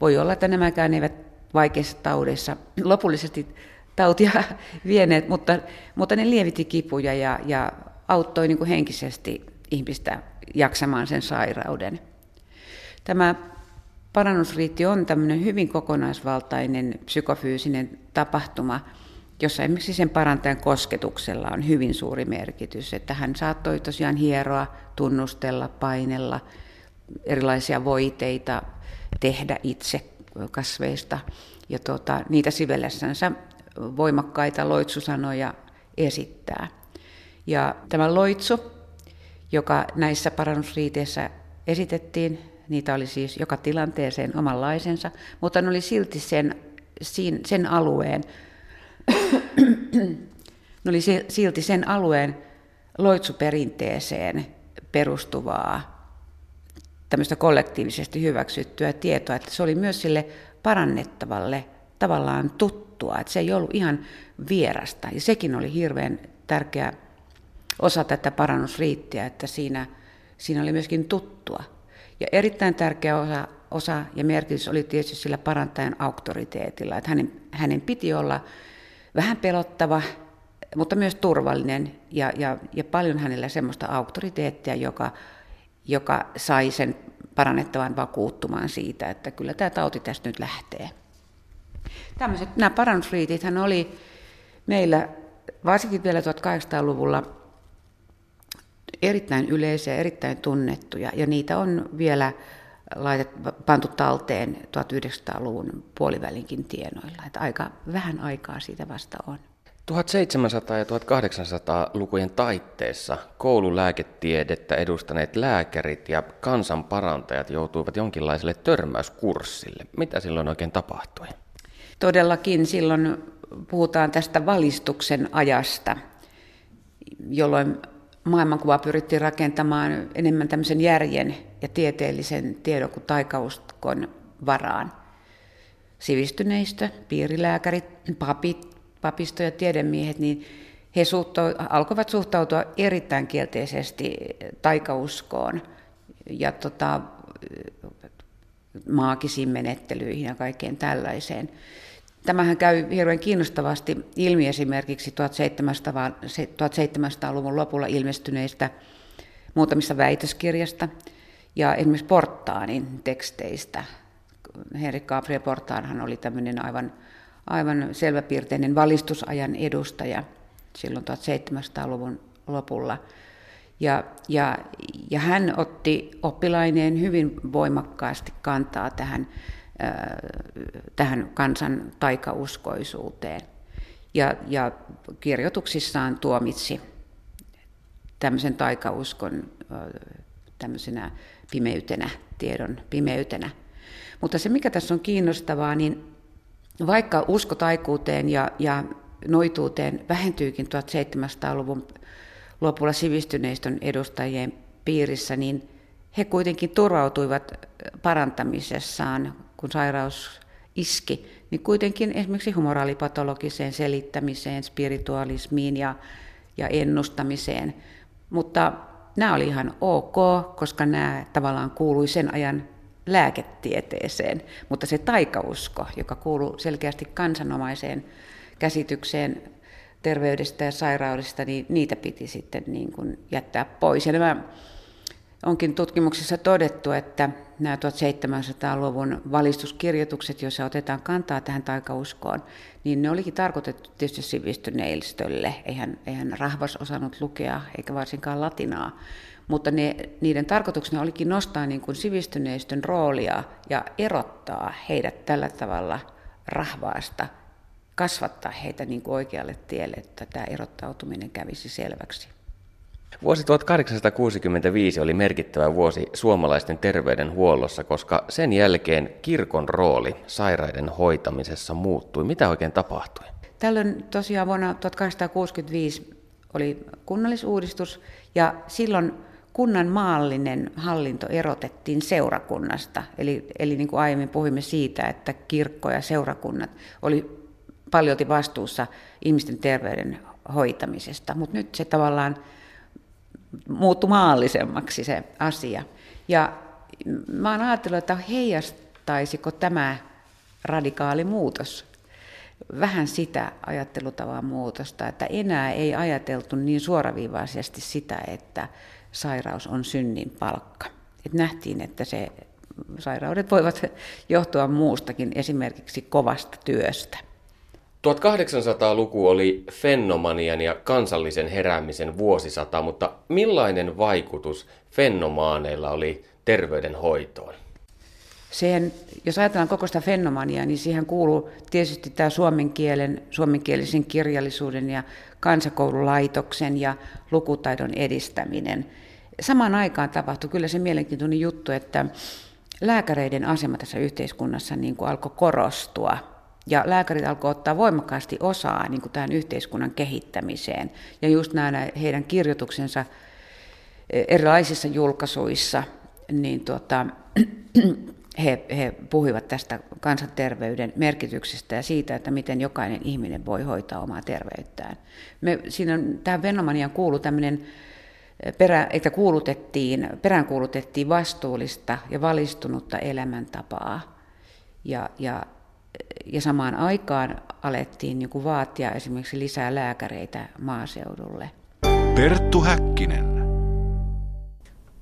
Voi olla, että nämäkään eivät vaikeissa taudeissa lopullisesti tautia *laughs* vieneet, mutta, mutta ne lievitti kipuja ja, ja auttoi niin kuin henkisesti ihmistä jaksamaan sen sairauden. Tämä parannusriitti on tämmöinen hyvin kokonaisvaltainen psykofyysinen tapahtuma, jossa esimerkiksi sen parantajan kosketuksella on hyvin suuri merkitys, että hän saattoi tosiaan hieroa, tunnustella, painella erilaisia voiteita, tehdä itse kasveista ja tuota, niitä sivellessänsä voimakkaita loitsusanoja esittää. Ja tämä loitsu, joka näissä parannusriiteissä esitettiin, niitä oli siis joka tilanteeseen omanlaisensa, mutta ne oli silti sen, sen alueen, ne oli silti sen alueen loitsuperinteeseen perustuvaa tämmöistä kollektiivisesti hyväksyttyä tietoa, että se oli myös sille parannettavalle tavallaan tuttua, että se ei ollut ihan vierasta. Ja sekin oli hirveän tärkeä osa tätä parannusriittiä, että siinä, siinä oli myöskin tuttua. Ja erittäin tärkeä osa, osa ja merkitys oli tietysti sillä parantajan auktoriteetilla, että hänen, hänen piti olla vähän pelottava, mutta myös turvallinen ja, ja, ja paljon hänellä semmoista auktoriteettia, joka joka sai sen parannettavan vakuuttumaan siitä, että kyllä tämä tauti tästä nyt lähtee. Tämmöiset, nämä parannusriitithän oli meillä varsinkin vielä 1800-luvulla erittäin yleisiä, erittäin tunnettuja ja niitä on vielä laitet, pantu talteen 1900-luvun puolivälinkin tienoilla. Että aika vähän aikaa siitä vasta on. 1700- ja 1800-lukujen taitteessa koululääketiedettä edustaneet lääkärit ja kansanparantajat joutuivat jonkinlaiselle törmäyskurssille. Mitä silloin oikein tapahtui? Todellakin silloin puhutaan tästä valistuksen ajasta, jolloin maailmankuva pyrittiin rakentamaan enemmän tämmöisen järjen ja tieteellisen tiedon kuin taikauskon varaan. Sivistyneistö, piirilääkärit, papit, papisto ja tiedemiehet, niin he suhtau- alkoivat suhtautua erittäin kielteisesti taikauskoon ja tota, maagisiin menettelyihin ja kaikkeen tällaiseen. Tämähän käy hirveän kiinnostavasti ilmi esimerkiksi 1700-luvun lopulla ilmestyneistä muutamista väitöskirjasta ja esimerkiksi Portaanin teksteistä. Henrik Gabriel Portaanhan oli tämmöinen aivan, aivan selväpiirteinen valistusajan edustaja silloin 1700-luvun lopulla. Ja, ja, ja hän otti oppilaineen hyvin voimakkaasti kantaa tähän tähän kansan taikauskoisuuteen. Ja, ja kirjoituksissaan tuomitsi tämmöisen taikauskon tämmöisenä pimeytenä, tiedon pimeytenä. Mutta se, mikä tässä on kiinnostavaa, niin vaikka usko taikuuteen ja, ja noituuteen vähentyykin 1700-luvun lopulla sivistyneistön edustajien piirissä, niin he kuitenkin turvautuivat parantamisessaan kun sairaus iski, niin kuitenkin esimerkiksi humoraalipatologiseen selittämiseen, spiritualismiin ja, ja ennustamiseen. Mutta nämä oli ihan ok, koska nämä tavallaan kuului sen ajan lääketieteeseen, mutta se taikausko, joka kuuluu selkeästi kansanomaiseen käsitykseen terveydestä ja sairaudesta, niin niitä piti sitten niin kuin jättää pois. Ja nämä onkin tutkimuksissa todettu, että nämä 1700-luvun valistuskirjoitukset, joissa otetaan kantaa tähän taikauskoon, niin ne olikin tarkoitettu tietysti sivistyneistölle. Eihän, eihän rahvas osannut lukea, eikä varsinkaan latinaa. Mutta ne, niiden tarkoituksena olikin nostaa niin kuin sivistyneistön roolia ja erottaa heidät tällä tavalla rahvaasta, kasvattaa heitä niin kuin oikealle tielle, että tämä erottautuminen kävisi selväksi. Vuosi 1865 oli merkittävä vuosi suomalaisten terveydenhuollossa, koska sen jälkeen kirkon rooli sairaiden hoitamisessa muuttui. Mitä oikein tapahtui? Tällöin tosiaan vuonna 1865 oli kunnallisuudistus ja silloin kunnan maallinen hallinto erotettiin seurakunnasta. Eli, eli niin kuin aiemmin puhuimme siitä, että kirkko ja seurakunnat oli paljolti vastuussa ihmisten terveyden hoitamisesta, mutta nyt se tavallaan muuttui maallisemmaksi se asia. Ja mä oon ajatellut, että heijastaisiko tämä radikaali muutos vähän sitä ajattelutavan muutosta, että enää ei ajateltu niin suoraviivaisesti sitä, että sairaus on synnin palkka. Et nähtiin, että se sairaudet voivat *laughs* johtua muustakin, esimerkiksi kovasta työstä. 1800-luku oli fenomanian ja kansallisen heräämisen vuosisata, mutta millainen vaikutus fenomaaneilla oli terveydenhoitoon? Siihen, jos ajatellaan koko sitä fenomania, niin siihen kuuluu tietysti tämä suomen kielen, suomenkielisen kirjallisuuden ja kansakoululaitoksen ja lukutaidon edistäminen. Samaan aikaan tapahtui kyllä se mielenkiintoinen juttu, että lääkäreiden asema tässä yhteiskunnassa niin kuin alkoi korostua – ja lääkärit alkoivat ottaa voimakkaasti osaa niin kuin tähän yhteiskunnan kehittämiseen. Ja just nämä heidän kirjoituksensa e, erilaisissa julkaisuissa, niin tuota, *clears throat* he, he puhuivat tästä kansanterveyden merkityksestä ja siitä, että miten jokainen ihminen voi hoitaa omaa terveyttään. Me, siinä tähän Venomaniaan kuuluu tämmöinen, e, perä, että kuulutettiin, peräänkuulutettiin vastuullista ja valistunutta elämäntapaa. Ja, ja ja samaan aikaan alettiin niin kuin vaatia esimerkiksi lisää lääkäreitä maaseudulle. Perttu Häkkinen.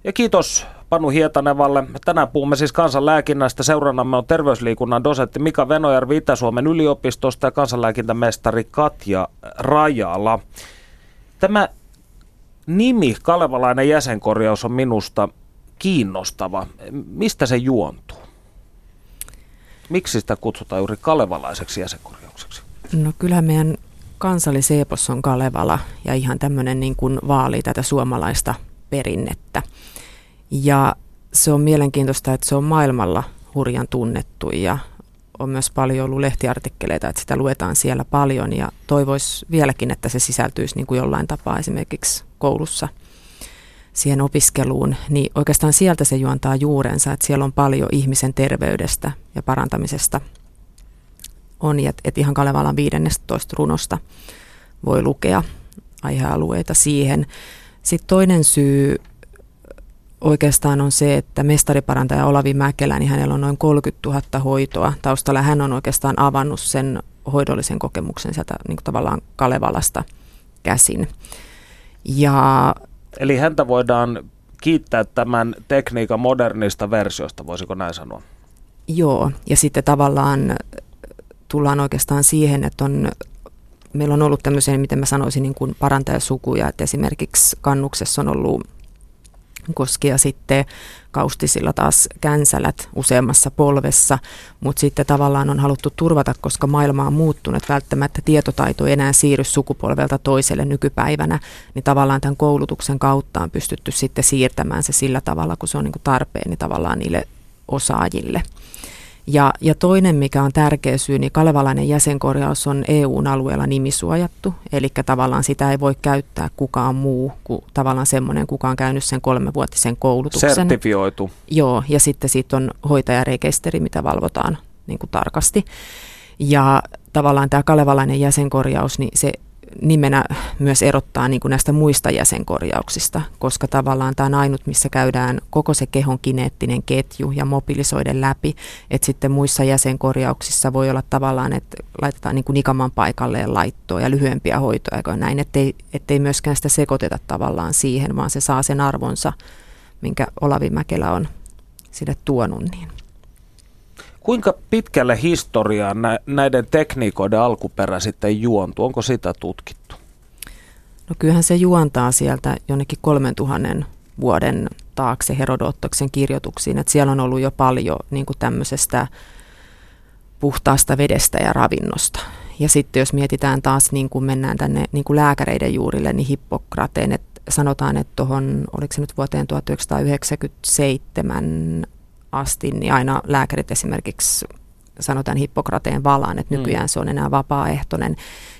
Ja kiitos Panu Hietanevalle. Tänään puhumme siis kansanlääkinnästä. Seurannamme on terveysliikunnan dosentti Mika Venojärvi Itä-Suomen yliopistosta ja kansanlääkintämestari Katja Rajala. Tämä nimi kalevalainen jäsenkorjaus on minusta kiinnostava. Mistä se juontuu? Miksi sitä kutsutaan juuri kalevalaiseksi jäsenkorjaukseksi? No kyllähän meidän kansalliseepos on Kalevala ja ihan tämmöinen niin kuin vaali tätä suomalaista perinnettä. Ja se on mielenkiintoista, että se on maailmalla hurjan tunnettu ja on myös paljon ollut lehtiartikkeleita, että sitä luetaan siellä paljon ja toivoisi vieläkin, että se sisältyisi niin kuin jollain tapaa esimerkiksi koulussa siihen opiskeluun, niin oikeastaan sieltä se juontaa juurensa, että siellä on paljon ihmisen terveydestä ja parantamisesta on, että et ihan Kalevalan 15 runosta voi lukea aihealueita siihen. Sitten toinen syy oikeastaan on se, että mestariparantaja Olavi Mäkelä, niin hänellä on noin 30 000 hoitoa taustalla. Hän on oikeastaan avannut sen hoidollisen kokemuksen sieltä niin kuin tavallaan Kalevalasta käsin. Ja, Eli häntä voidaan kiittää tämän tekniikan modernista versiosta, voisiko näin sanoa? Joo, ja sitten tavallaan tullaan oikeastaan siihen, että on, meillä on ollut tämmöisiä, miten mä sanoisin, niin kuin parantajasukuja, että esimerkiksi kannuksessa on ollut koskia sitten kaustisilla taas känsälät useammassa polvessa, mutta sitten tavallaan on haluttu turvata, koska maailma on muuttunut, välttämättä tietotaito ei enää siirry sukupolvelta toiselle nykypäivänä, niin tavallaan tämän koulutuksen kautta on pystytty sitten siirtämään se sillä tavalla, kun se on niin tarpeen, niin tavallaan niille osaajille. Ja, ja toinen, mikä on tärkeä syy, niin kalevalainen jäsenkorjaus on EUn alueella nimisuojattu, eli tavallaan sitä ei voi käyttää kukaan muu kuin tavallaan semmoinen, kuka on käynyt sen kolmevuotisen koulutuksen. Sertifioitu. Joo, ja sitten siitä on hoitajarekisteri, mitä valvotaan niin kuin tarkasti. Ja tavallaan tämä kalevalainen jäsenkorjaus, niin se nimenä myös erottaa niin kuin näistä muista jäsenkorjauksista, koska tavallaan tämä on ainut, missä käydään koko se kehon kineettinen ketju ja mobilisoiden läpi, että sitten muissa jäsenkorjauksissa voi olla tavallaan, että laitetaan niin kuin nikaman paikalleen laittoa ja lyhyempiä hoitoja kuin näin, ettei, ettei myöskään sitä sekoiteta tavallaan siihen, vaan se saa sen arvonsa, minkä Olavi Mäkelä on sille tuonut. Niin. Kuinka pitkälle historiaan näiden tekniikoiden alkuperä sitten juontuu? Onko sitä tutkittu? No kyllähän se juontaa sieltä jonnekin 3000 vuoden taakse Herodotoksen kirjoituksiin. Että siellä on ollut jo paljon niin kuin tämmöisestä puhtaasta vedestä ja ravinnosta. Ja sitten jos mietitään taas, niin kuin mennään tänne niin kuin lääkäreiden juurille, niin Hippokrateen, että sanotaan, että tuohon, oliko se nyt vuoteen 1997 asti, niin aina lääkärit esimerkiksi sanotaan Hippokrateen valaan, että mm. nykyään se on enää vapaaehtoinen.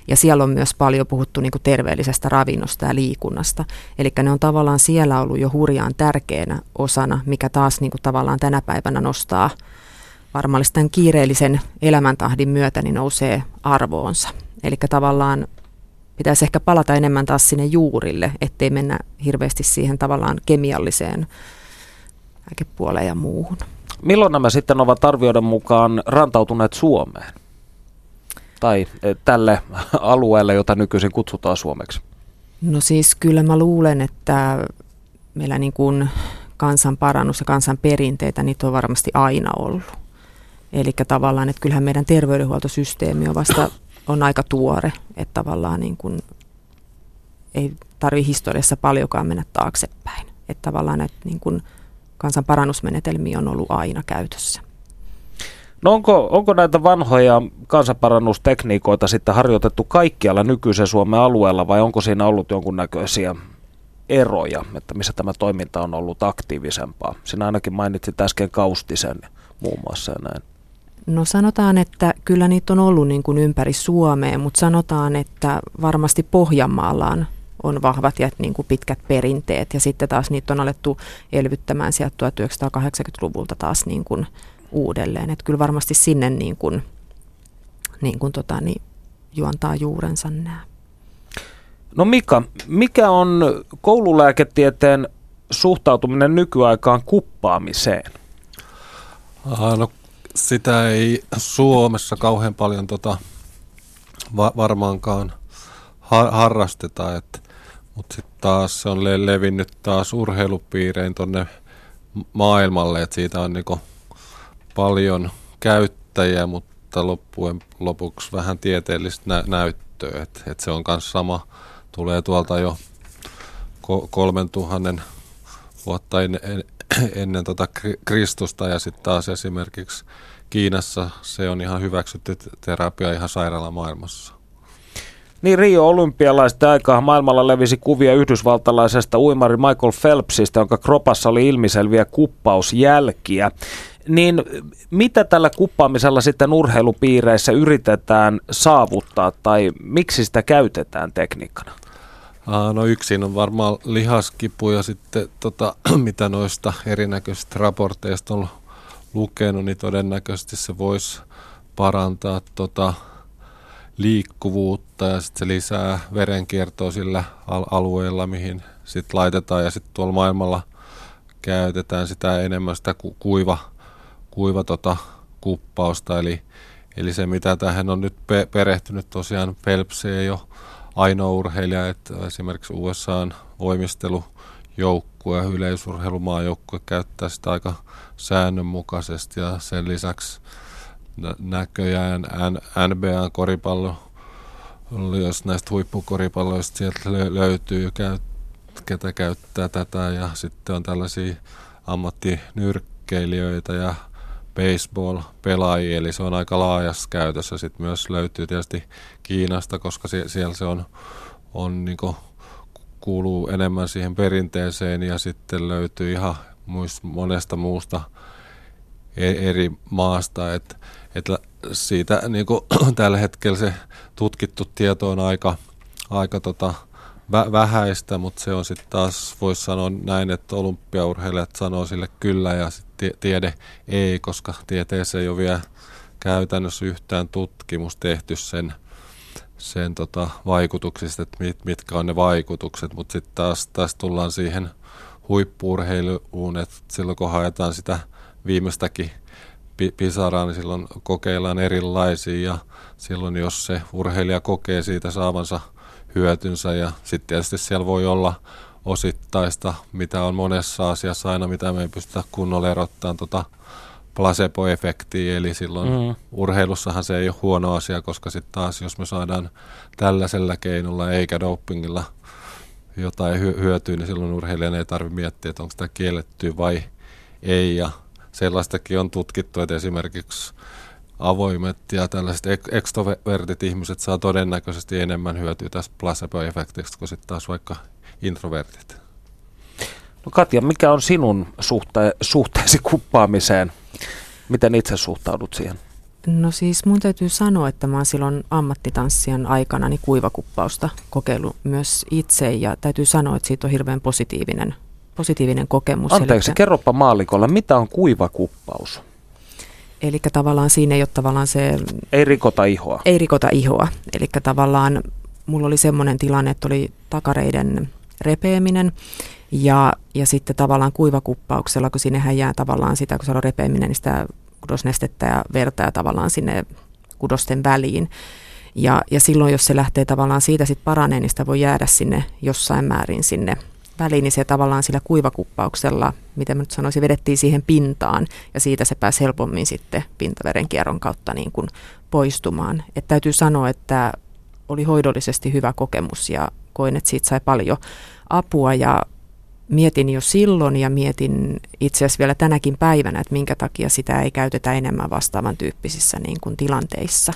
Ja siellä on myös paljon puhuttu niin kuin terveellisestä ravinnosta ja liikunnasta. Eli ne on tavallaan siellä ollut jo hurjaan tärkeänä osana, mikä taas niin kuin tavallaan tänä päivänä nostaa varmaan tämän kiireellisen elämäntahdin myötä niin nousee arvoonsa. Eli tavallaan pitäisi ehkä palata enemmän taas sinne juurille, ettei mennä hirveästi siihen tavallaan kemialliseen lääkepuoleen ja muuhun. Milloin nämä sitten ovat arvioiden mukaan rantautuneet Suomeen? Tai e, tälle *laughs* alueelle, jota nykyisin kutsutaan Suomeksi? No siis kyllä mä luulen, että meillä niin kuin kansan parannus ja kansan perinteitä, niitä on varmasti aina ollut. Eli tavallaan, että kyllähän meidän terveydenhuoltosysteemi on vasta on aika tuore, että tavallaan niin kuin ei tarvi historiassa paljonkaan mennä taaksepäin. Että tavallaan että niin kuin kansan parannusmenetelmiä on ollut aina käytössä. No onko, onko näitä vanhoja kansanparannustekniikoita sitten harjoitettu kaikkialla nykyisen Suomen alueella vai onko siinä ollut jonkunnäköisiä eroja, että missä tämä toiminta on ollut aktiivisempaa? Sinä ainakin mainitsit äsken Kaustisen muun muassa näin. No sanotaan, että kyllä niitä on ollut niin kuin ympäri Suomea, mutta sanotaan, että varmasti Pohjanmaalla on on vahvat ja niin kuin pitkät perinteet. Ja sitten taas niitä on alettu elvyttämään sieltä 1980-luvulta taas niin kuin uudelleen. Että kyllä varmasti sinne niin kuin, niin kuin tota, niin juontaa juurensa nämä. No Mika, mikä on koululääketieteen suhtautuminen nykyaikaan kuppaamiseen? No sitä ei Suomessa kauhean paljon tota, va- varmaankaan har- harrasteta, että mutta sitten taas se on le- levinnyt taas urheilupiirein tuonne maailmalle, että siitä on niinku paljon käyttäjiä, mutta loppujen lopuksi vähän tieteellistä nä- näyttöä, että et se on myös sama, tulee tuolta jo kolmen tuhannen vuotta ennen, ennen tota Kristusta ja sitten taas esimerkiksi Kiinassa se on ihan hyväksytty terapia ihan sairaalamaailmassa. Niin Rio olympialaisten aikaa maailmalla levisi kuvia yhdysvaltalaisesta uimari Michael Phelpsistä, jonka kropassa oli ilmiselviä kuppausjälkiä. Niin mitä tällä kuppaamisella sitten urheilupiireissä yritetään saavuttaa tai miksi sitä käytetään tekniikkana? No yksin on varmaan lihaskipu ja sitten tota, *clears throat* mitä noista erinäköisistä raporteista on lukenut, niin todennäköisesti se voisi parantaa tota, liikkuvuutta ja sitten se lisää verenkiertoa sillä al- alueella, mihin sitten laitetaan ja sitten tuolla maailmalla käytetään sitä enemmän sitä ku- kuiva, kuiva tota, kuppausta, eli, eli se mitä tähän on nyt pe- perehtynyt tosiaan Phelps ei ole ainoa urheilija, että esimerkiksi USAn voimistelujoukkue ja yleisurheilumaajoukkue käyttää sitä aika säännönmukaisesti. Ja sen lisäksi näköjään NBAn koripallo, jos näistä huippukoripalloista sieltä löytyy, ketä käyttää tätä ja sitten on tällaisia ammattinyrkkeilijöitä ja baseball-pelaajia, eli se on aika laajassa käytössä. Sitten myös löytyy tietysti Kiinasta, koska siellä se on, on niin kuuluu enemmän siihen perinteeseen ja sitten löytyy ihan muista, monesta muusta e-, eri maasta, että että siitä niin kuin, *clears throat* tällä hetkellä se tutkittu tieto on aika, aika tota, vä- vähäistä, mutta se on sitten taas, voisi sanoa näin, että olympiaurheilijat sanoo sille kyllä ja sit tiede ei, koska tieteessä ei ole vielä käytännössä yhtään tutkimus tehty sen, sen tota, vaikutuksista, että mit, mitkä on ne vaikutukset, mutta sitten taas, taas tullaan siihen huippuurheiluun, että silloin kun haetaan sitä viimeistäkin pisaraa, niin silloin kokeillaan erilaisia ja silloin jos se urheilija kokee siitä saavansa hyötynsä ja sitten tietysti siellä voi olla osittaista, mitä on monessa asiassa aina, mitä me ei pystytä kunnolla erottamaan tota placebo-efektiä, eli silloin mm. urheilussahan se ei ole huono asia, koska sitten taas jos me saadaan tällaisella keinolla eikä dopingilla jotain hyötyä, niin silloin urheilijan ei tarvitse miettiä, että onko sitä kielletty vai ei, ja sellaistakin on tutkittu, että esimerkiksi avoimet ja tällaiset ekstrovertit ihmiset saa todennäköisesti enemmän hyötyä tästä placebo-efektistä kuin sitten taas vaikka introvertit. No Katja, mikä on sinun suhte- suhteesi kuppaamiseen? Miten itse suhtaudut siihen? No siis mun täytyy sanoa, että mä oon silloin ammattitanssien aikana niin kuivakuppausta kokeillut myös itse ja täytyy sanoa, että siitä on hirveän positiivinen positiivinen kokemus. Anteeksi, eli, kerropa maalikolla, mitä on kuiva kuppaus? Eli tavallaan siinä ei ole tavallaan se... Ei rikota ihoa. Ei rikota ihoa. Eli tavallaan mulla oli semmoinen tilanne, että oli takareiden repeäminen ja, ja sitten tavallaan kuivakuppauksella, kun sinnehän jää tavallaan sitä, kun se on repeäminen, niin sitä kudosnestettä ja verta tavallaan sinne kudosten väliin. Ja, ja silloin, jos se lähtee tavallaan siitä sitten paranee, niin sitä voi jäädä sinne jossain määrin sinne väliin, niin se tavallaan sillä kuivakuppauksella, miten mä nyt sanoisin, vedettiin siihen pintaan ja siitä se pääsi helpommin sitten pintaverenkierron kautta niin kuin poistumaan. Et täytyy sanoa, että oli hoidollisesti hyvä kokemus ja koin, että siitä sai paljon apua ja mietin jo silloin ja mietin itse asiassa vielä tänäkin päivänä, että minkä takia sitä ei käytetä enemmän vastaavan tyyppisissä niin kuin tilanteissa.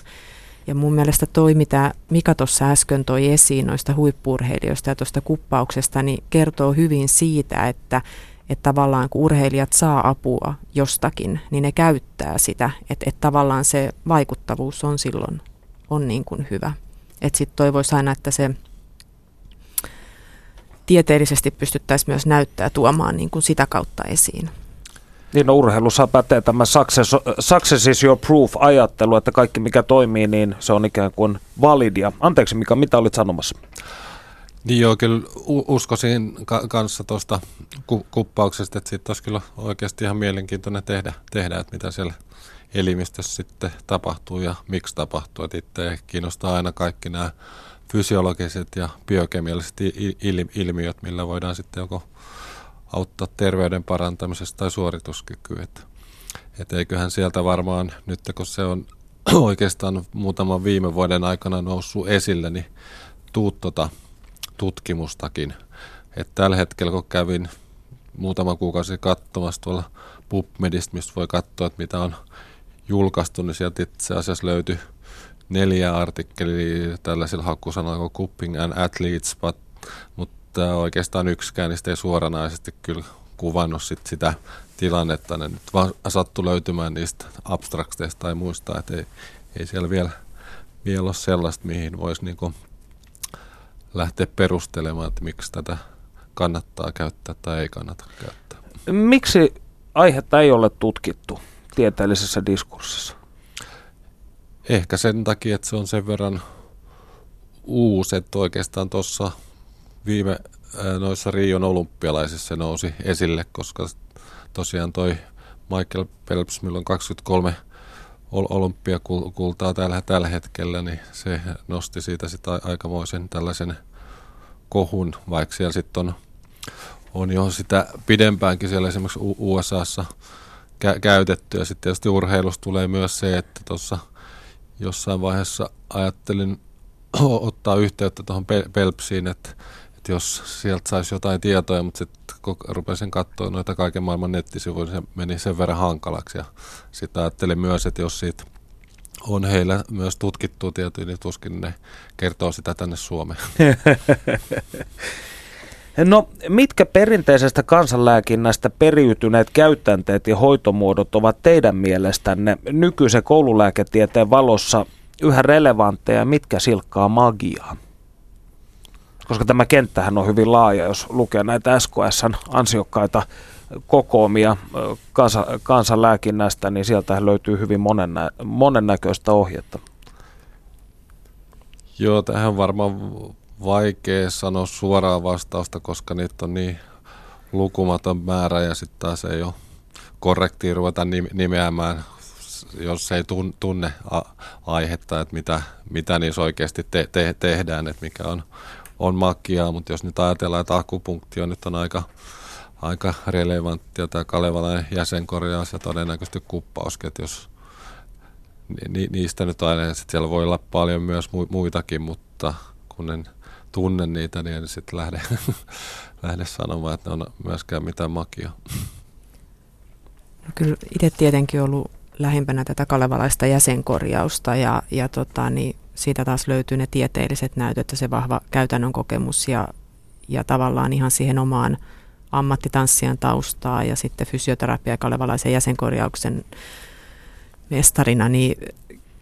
Ja mun mielestä toi, mitä Mika tuossa äsken toi esiin noista huippurheilijoista ja tuosta kuppauksesta, niin kertoo hyvin siitä, että, että tavallaan kun urheilijat saa apua jostakin, niin ne käyttää sitä. Että, että tavallaan se vaikuttavuus on silloin on niin kuin hyvä. Että sitten toivoisi aina, että se tieteellisesti pystyttäisiin myös näyttää tuomaan niin kuin sitä kautta esiin. Niin no, urheilussa pätee tämä success, success is your proof-ajattelu, että kaikki mikä toimii, niin se on ikään kuin validia. Anteeksi Mika, mitä olit sanomassa? Niin joo, kyllä uskoisin ka- kanssa tuosta ku- kuppauksesta, että siitä olisi kyllä oikeasti ihan mielenkiintoinen tehdä, tehdä, että mitä siellä elimistössä sitten tapahtuu ja miksi tapahtuu. Että itse kiinnostaa aina kaikki nämä fysiologiset ja biokemialliset il- ilmiöt, millä voidaan sitten joko auttaa terveyden parantamisesta tai suorituskykyä. Että, et eiköhän sieltä varmaan, nyt kun se on *clears throat* oikeastaan muutaman viime vuoden aikana noussut esille, niin tuu tota tutkimustakin. että tällä hetkellä kun kävin muutama kuukausi katsomassa tuolla PubMedista, mistä voi katsoa, että mitä on julkaistu, niin sieltä itse asiassa löytyi neljä artikkelia tällaisilla hakusanalla kuin Cupping and Athletes, mutta oikeastaan yksikään niistä ei suoranaisesti kyllä kuvannut sit sitä tilannetta. Ne nyt vaan sattu löytymään niistä abstrakteista tai muista, että ei, ei siellä vielä, vielä ole sellaista, mihin voisi niinku lähteä perustelemaan, että miksi tätä kannattaa käyttää tai ei kannata käyttää. Miksi aihetta ei ole tutkittu tieteellisessä diskurssissa? Ehkä sen takia, että se on sen verran uusi, että oikeastaan tuossa viime noissa Rion olympialaisissa nousi esille, koska tosiaan toi Michael Phelps, milloin 23 olympiakultaa tällä, tällä hetkellä, niin se nosti siitä sitä aikamoisen tällaisen kohun, vaikka siellä sitten on, on jo sitä pidempäänkin siellä esimerkiksi USAssa kä- käytetty. Ja sitten tietysti urheilusta tulee myös se, että tuossa jossain vaiheessa ajattelin ottaa yhteyttä tuohon Pelpsiin, että, että jos sieltä saisi jotain tietoja, mutta sitten kun rupesin katsoa noita kaiken maailman nettisivuja, niin se meni sen verran hankalaksi. Ja sitten ajattelin myös, että jos siitä on heillä myös tutkittu tietoja, niin tuskin ne kertoo sitä tänne Suomeen. *laughs* No, mitkä perinteisestä kansanlääkinnästä periytyneet käytänteet ja hoitomuodot ovat teidän mielestänne nykyisen koululääketieteen valossa yhä relevantteja, mitkä silkkaa magiaa? Koska tämä kenttähän on hyvin laaja, jos lukee näitä SKSn ansiokkaita kokoomia kansa, kansanlääkinnästä, niin sieltä löytyy hyvin monen, monennäköistä ohjetta. Joo, tähän on varmaan vaikea sanoa suoraa vastausta, koska niitä on niin lukumaton määrä ja sitten taas ei ole korrektia ruveta nimeämään, jos ei tunne aihetta, että mitä, mitä niissä oikeasti te- te- tehdään, että mikä on, on makiaa, mutta jos nyt ajatellaan, että akupunktio nyt on aika aika relevanttia tämä Kalevalainen jäsenkorjaus ja todennäköisesti jos ni, niistä nyt aina, sit siellä voi olla paljon myös muitakin, mutta kun en tunne niitä, niin en sitten lähde, *laughs* lähde sanomaan, että ne on myöskään mitään makia. No kyllä itse tietenkin ollut lähimpänä tätä kalevalaista jäsenkorjausta ja, ja tota, niin siitä taas löytyy ne tieteelliset näytöt ja se vahva käytännön kokemus ja, ja tavallaan ihan siihen omaan ammattitanssijan taustaa ja sitten fysioterapia kalevalaisen jäsenkorjauksen mestarina, niin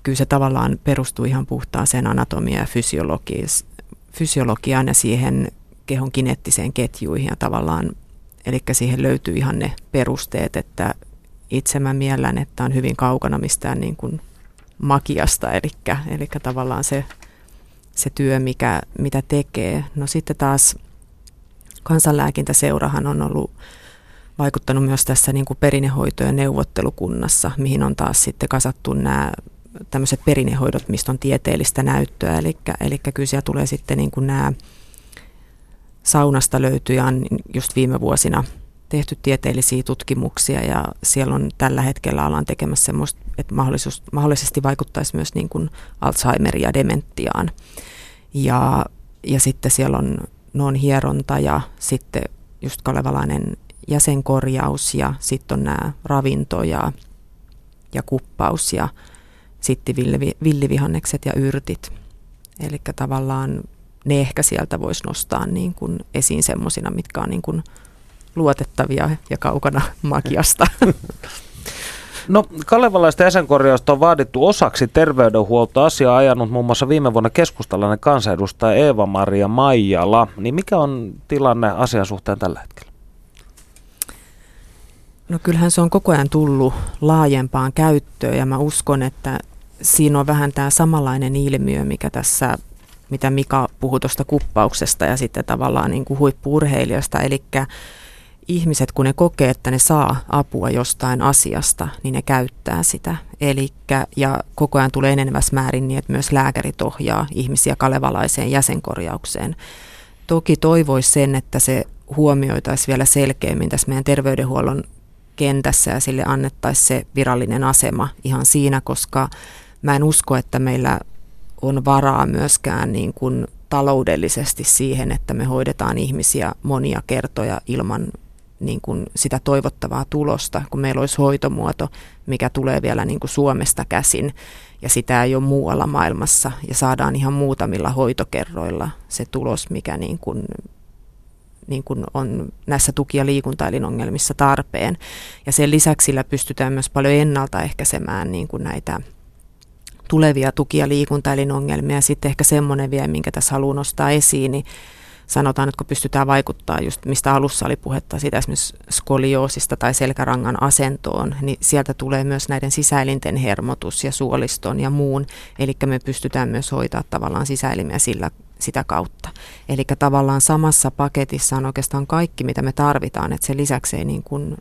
kyllä se tavallaan perustuu ihan puhtaaseen anatomiaan ja fysiologiaan ja siihen kehon kineettiseen ketjuihin ja tavallaan, eli siihen löytyy ihan ne perusteet, että itse mä miellän, että on hyvin kaukana mistään niin kuin makiasta, eli, eli tavallaan se, se työ, mikä, mitä tekee. No sitten taas Kansanlääkintäseurahan on ollut vaikuttanut myös tässä niin kuin perinnehoitojen neuvottelukunnassa, mihin on taas sitten kasattu nämä tämmöiset perinnehoidot, mistä on tieteellistä näyttöä. Eli, eli kyllä siellä tulee sitten niin kuin nämä saunasta löytyy ja just viime vuosina tehty tieteellisiä tutkimuksia ja siellä on tällä hetkellä ollaan tekemässä semmoista, että mahdollisesti vaikuttaisi myös niin kuin Alzheimeria dementiaan. Ja, ja sitten siellä on noon hieronta ja sitten just kalevalainen jäsenkorjaus ja sitten on nämä ravinto ja, ja kuppaus ja sitten villivi, villivihannekset ja yrtit. Eli tavallaan ne ehkä sieltä voisi nostaa niin kuin esiin semmoisina, mitkä on niin kuin luotettavia ja kaukana *laughs* magiasta. No kalevalaista jäsenkorjausta on vaadittu osaksi terveydenhuoltoa. Asiaa ajanut muun muassa viime vuonna keskustalainen kansanedustaja Eeva-Maria Maijala. Niin mikä on tilanne asian suhteen tällä hetkellä? No kyllähän se on koko ajan tullut laajempaan käyttöön ja mä uskon, että siinä on vähän tämä samanlainen ilmiö, mikä tässä, mitä Mika puhui tuosta kuppauksesta ja sitten tavallaan niin kuin huippuurheilijasta, eli ihmiset, kun ne kokee, että ne saa apua jostain asiasta, niin ne käyttää sitä. Elikkä, ja koko ajan tulee enenevässä määrin niin, että myös lääkärit ohjaa ihmisiä kalevalaiseen jäsenkorjaukseen. Toki toivoisi sen, että se huomioitaisiin vielä selkeämmin tässä meidän terveydenhuollon kentässä ja sille annettaisiin se virallinen asema ihan siinä, koska mä en usko, että meillä on varaa myöskään niin kuin taloudellisesti siihen, että me hoidetaan ihmisiä monia kertoja ilman niin kuin sitä toivottavaa tulosta, kun meillä olisi hoitomuoto, mikä tulee vielä niin kuin Suomesta käsin ja sitä ei ole muualla maailmassa ja saadaan ihan muutamilla hoitokerroilla se tulos, mikä niin kuin, niin kuin on näissä tuki- ja liikuntaelinongelmissa tarpeen. Ja sen lisäksi sillä pystytään myös paljon ennaltaehkäisemään niin kuin näitä tulevia tuki- ja liikuntaelinongelmia. Sitten ehkä semmoinen vielä, minkä tässä haluan nostaa esiin, niin sanotaan, että kun pystytään vaikuttaa just mistä alussa oli puhetta, siitä esimerkiksi skolioosista tai selkärangan asentoon, niin sieltä tulee myös näiden sisäelinten hermotus ja suoliston ja muun, eli me pystytään myös hoitaa tavallaan sisäelimiä sillä, sitä kautta. Eli tavallaan samassa paketissa on oikeastaan kaikki, mitä me tarvitaan, että sen lisäksi ei niin kuin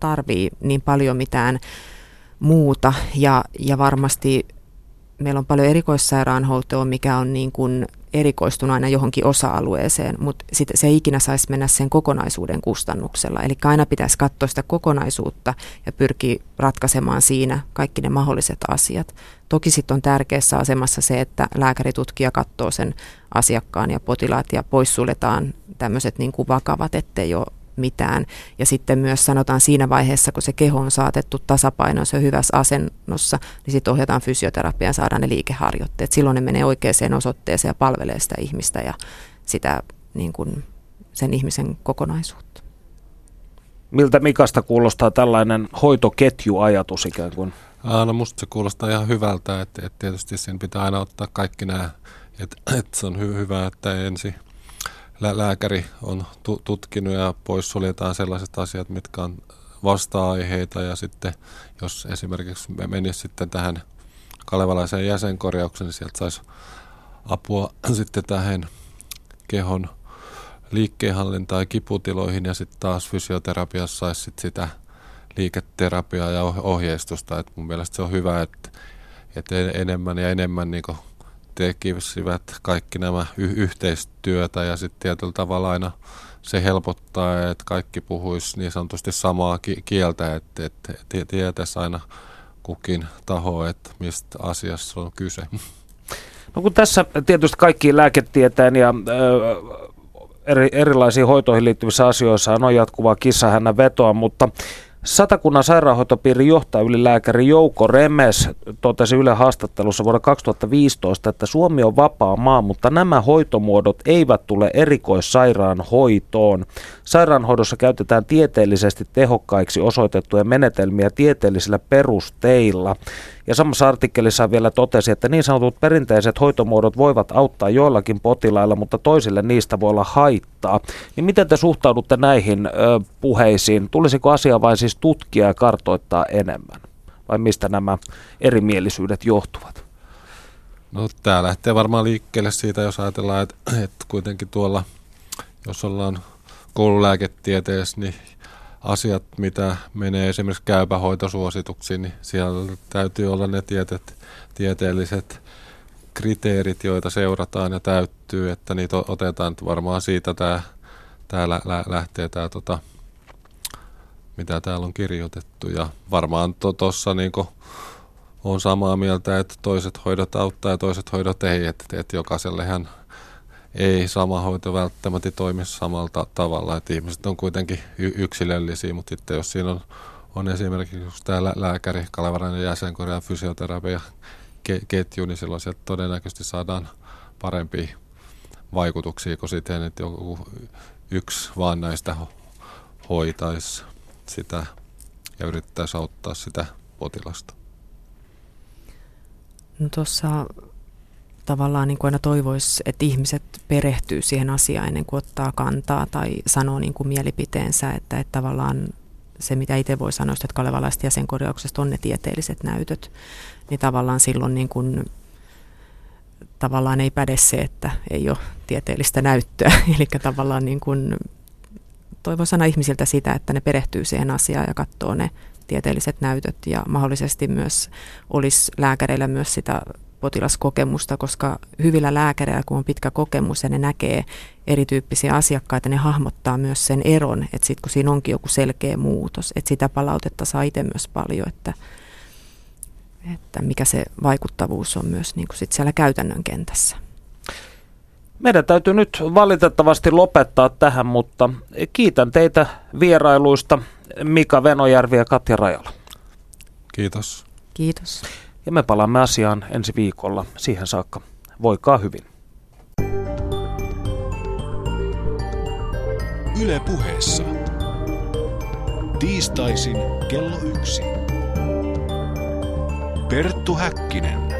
tarvii niin paljon mitään muuta ja, ja varmasti meillä on paljon erikoissairaanhoitoa, mikä on niin kuin erikoistunut aina johonkin osa-alueeseen, mutta sit se ei ikinä saisi mennä sen kokonaisuuden kustannuksella. Eli aina pitäisi katsoa sitä kokonaisuutta ja pyrkiä ratkaisemaan siinä kaikki ne mahdolliset asiat. Toki sitten on tärkeässä asemassa se, että lääkäritutkija katsoo sen asiakkaan ja potilaat ja poissuljetaan tämmöiset niin vakavat, ettei ole mitään. Ja sitten myös sanotaan siinä vaiheessa, kun se keho on saatettu tasapainoissa ja hyvässä asennossa, niin sitten ohjataan fysioterapiaan saadaan ne liikeharjoitteet. Silloin ne menee oikeaan osoitteeseen ja palvelee sitä ihmistä ja sitä niin kuin sen ihmisen kokonaisuutta. Miltä Mikasta kuulostaa tällainen hoitoketjuajatus ikään kuin? No musta se kuulostaa ihan hyvältä, että, että tietysti sen pitää aina ottaa kaikki nämä, että, että se on hy- hyvä, että ensin lääkäri on tutkinut ja poissuljetaan sellaiset asiat, mitkä on vasta-aiheita ja sitten jos esimerkiksi me menisi sitten tähän kalevalaiseen jäsenkorjaukseen, niin sieltä saisi apua *clears throat* sitten tähän kehon liikkeenhallintaan ja kiputiloihin ja sitten taas fysioterapiassa saisi sit sitä liiketerapiaa ja ohjeistusta. Et mun mielestä se on hyvä, että, että enemmän ja enemmän niin tekisivät kaikki nämä y- yhteistyötä ja sitten tietyllä tavalla aina se helpottaa, että kaikki puhuisi niin sanotusti samaa ki- kieltä, että, että tietäisi aina kukin taho, että mistä asiassa on kyse. No kun tässä tietysti kaikki lääketieteen ja ö, eri, erilaisiin hoitoihin liittyvissä asioissa on jatkuvaa kissahännän vetoa, mutta Satakunnan sairaanhoitopiirin johtajaylilääkäri Jouko Remes totesi Yle haastattelussa vuonna 2015, että Suomi on vapaa maa, mutta nämä hoitomuodot eivät tule erikoissairaanhoitoon. Sairaanhoidossa käytetään tieteellisesti tehokkaiksi osoitettuja menetelmiä tieteellisillä perusteilla. Ja samassa artikkelissa vielä totesi, että niin sanotut perinteiset hoitomuodot voivat auttaa joillakin potilailla, mutta toisille niistä voi olla haittaa. Niin miten te suhtaudutte näihin ö, puheisiin? Tulisiko asia vain siis tutkia ja kartoittaa enemmän? Vai mistä nämä erimielisyydet johtuvat? No tämä lähtee varmaan liikkeelle siitä, jos ajatellaan, että, että kuitenkin tuolla, jos ollaan koululääketieteessä, niin asiat, mitä menee esimerkiksi käypähoitosuosituksiin, niin siellä täytyy olla ne tietet, tieteelliset kriteerit, joita seurataan ja täyttyy, että niitä otetaan. Varmaan siitä tämä, tämä lähtee tämä, tota, mitä täällä on kirjoitettu. Ja varmaan tuossa to, niin on samaa mieltä, että toiset hoidot auttaa ja toiset hoidot ei, että, että jokaisellehan ei sama hoito välttämättä toimi samalla tavalla, että ihmiset on kuitenkin y- yksilöllisiä, mutta sitten jos siinä on, on esimerkiksi tämä lääkäri, kalevarainen jäsenkorja, fysioterapia ke- ketju, niin silloin sieltä todennäköisesti saadaan parempia vaikutuksia kuin sitten, että joku yksi vaan näistä hoitaisi sitä ja yrittäisi auttaa sitä potilasta. No tuossa tavallaan niin kuin aina toivoisi, että ihmiset perehtyy siihen asiaan ennen kuin ottaa kantaa tai sanoo niin kuin mielipiteensä, että, että tavallaan se, mitä itse voi sanoa, että kalevalaista jäsenkorjauksesta on ne tieteelliset näytöt, niin tavallaan silloin niin kuin, tavallaan ei päde se, että ei ole tieteellistä näyttöä. *laughs* Eli tavallaan niin kuin, toivon sana ihmisiltä sitä, että ne perehtyy siihen asiaan ja katsoo ne tieteelliset näytöt ja mahdollisesti myös olisi lääkäreillä myös sitä potilaskokemusta, koska hyvillä lääkäreillä, kun on pitkä kokemus ja ne näkee erityyppisiä asiakkaita, ne hahmottaa myös sen eron, että sitten kun siinä onkin joku selkeä muutos, että sitä palautetta saa itse myös paljon, että, että mikä se vaikuttavuus on myös niin kuin sit siellä käytännön kentässä. Meidän täytyy nyt valitettavasti lopettaa tähän, mutta kiitän teitä vierailuista Mika Venojärvi ja Katja Rajala. Kiitos. Kiitos. Ja me palaamme asiaan ensi viikolla. Siihen saakka voikaa hyvin. Yle puheessa. Tiistaisin kello yksi. Perttu Häkkinen.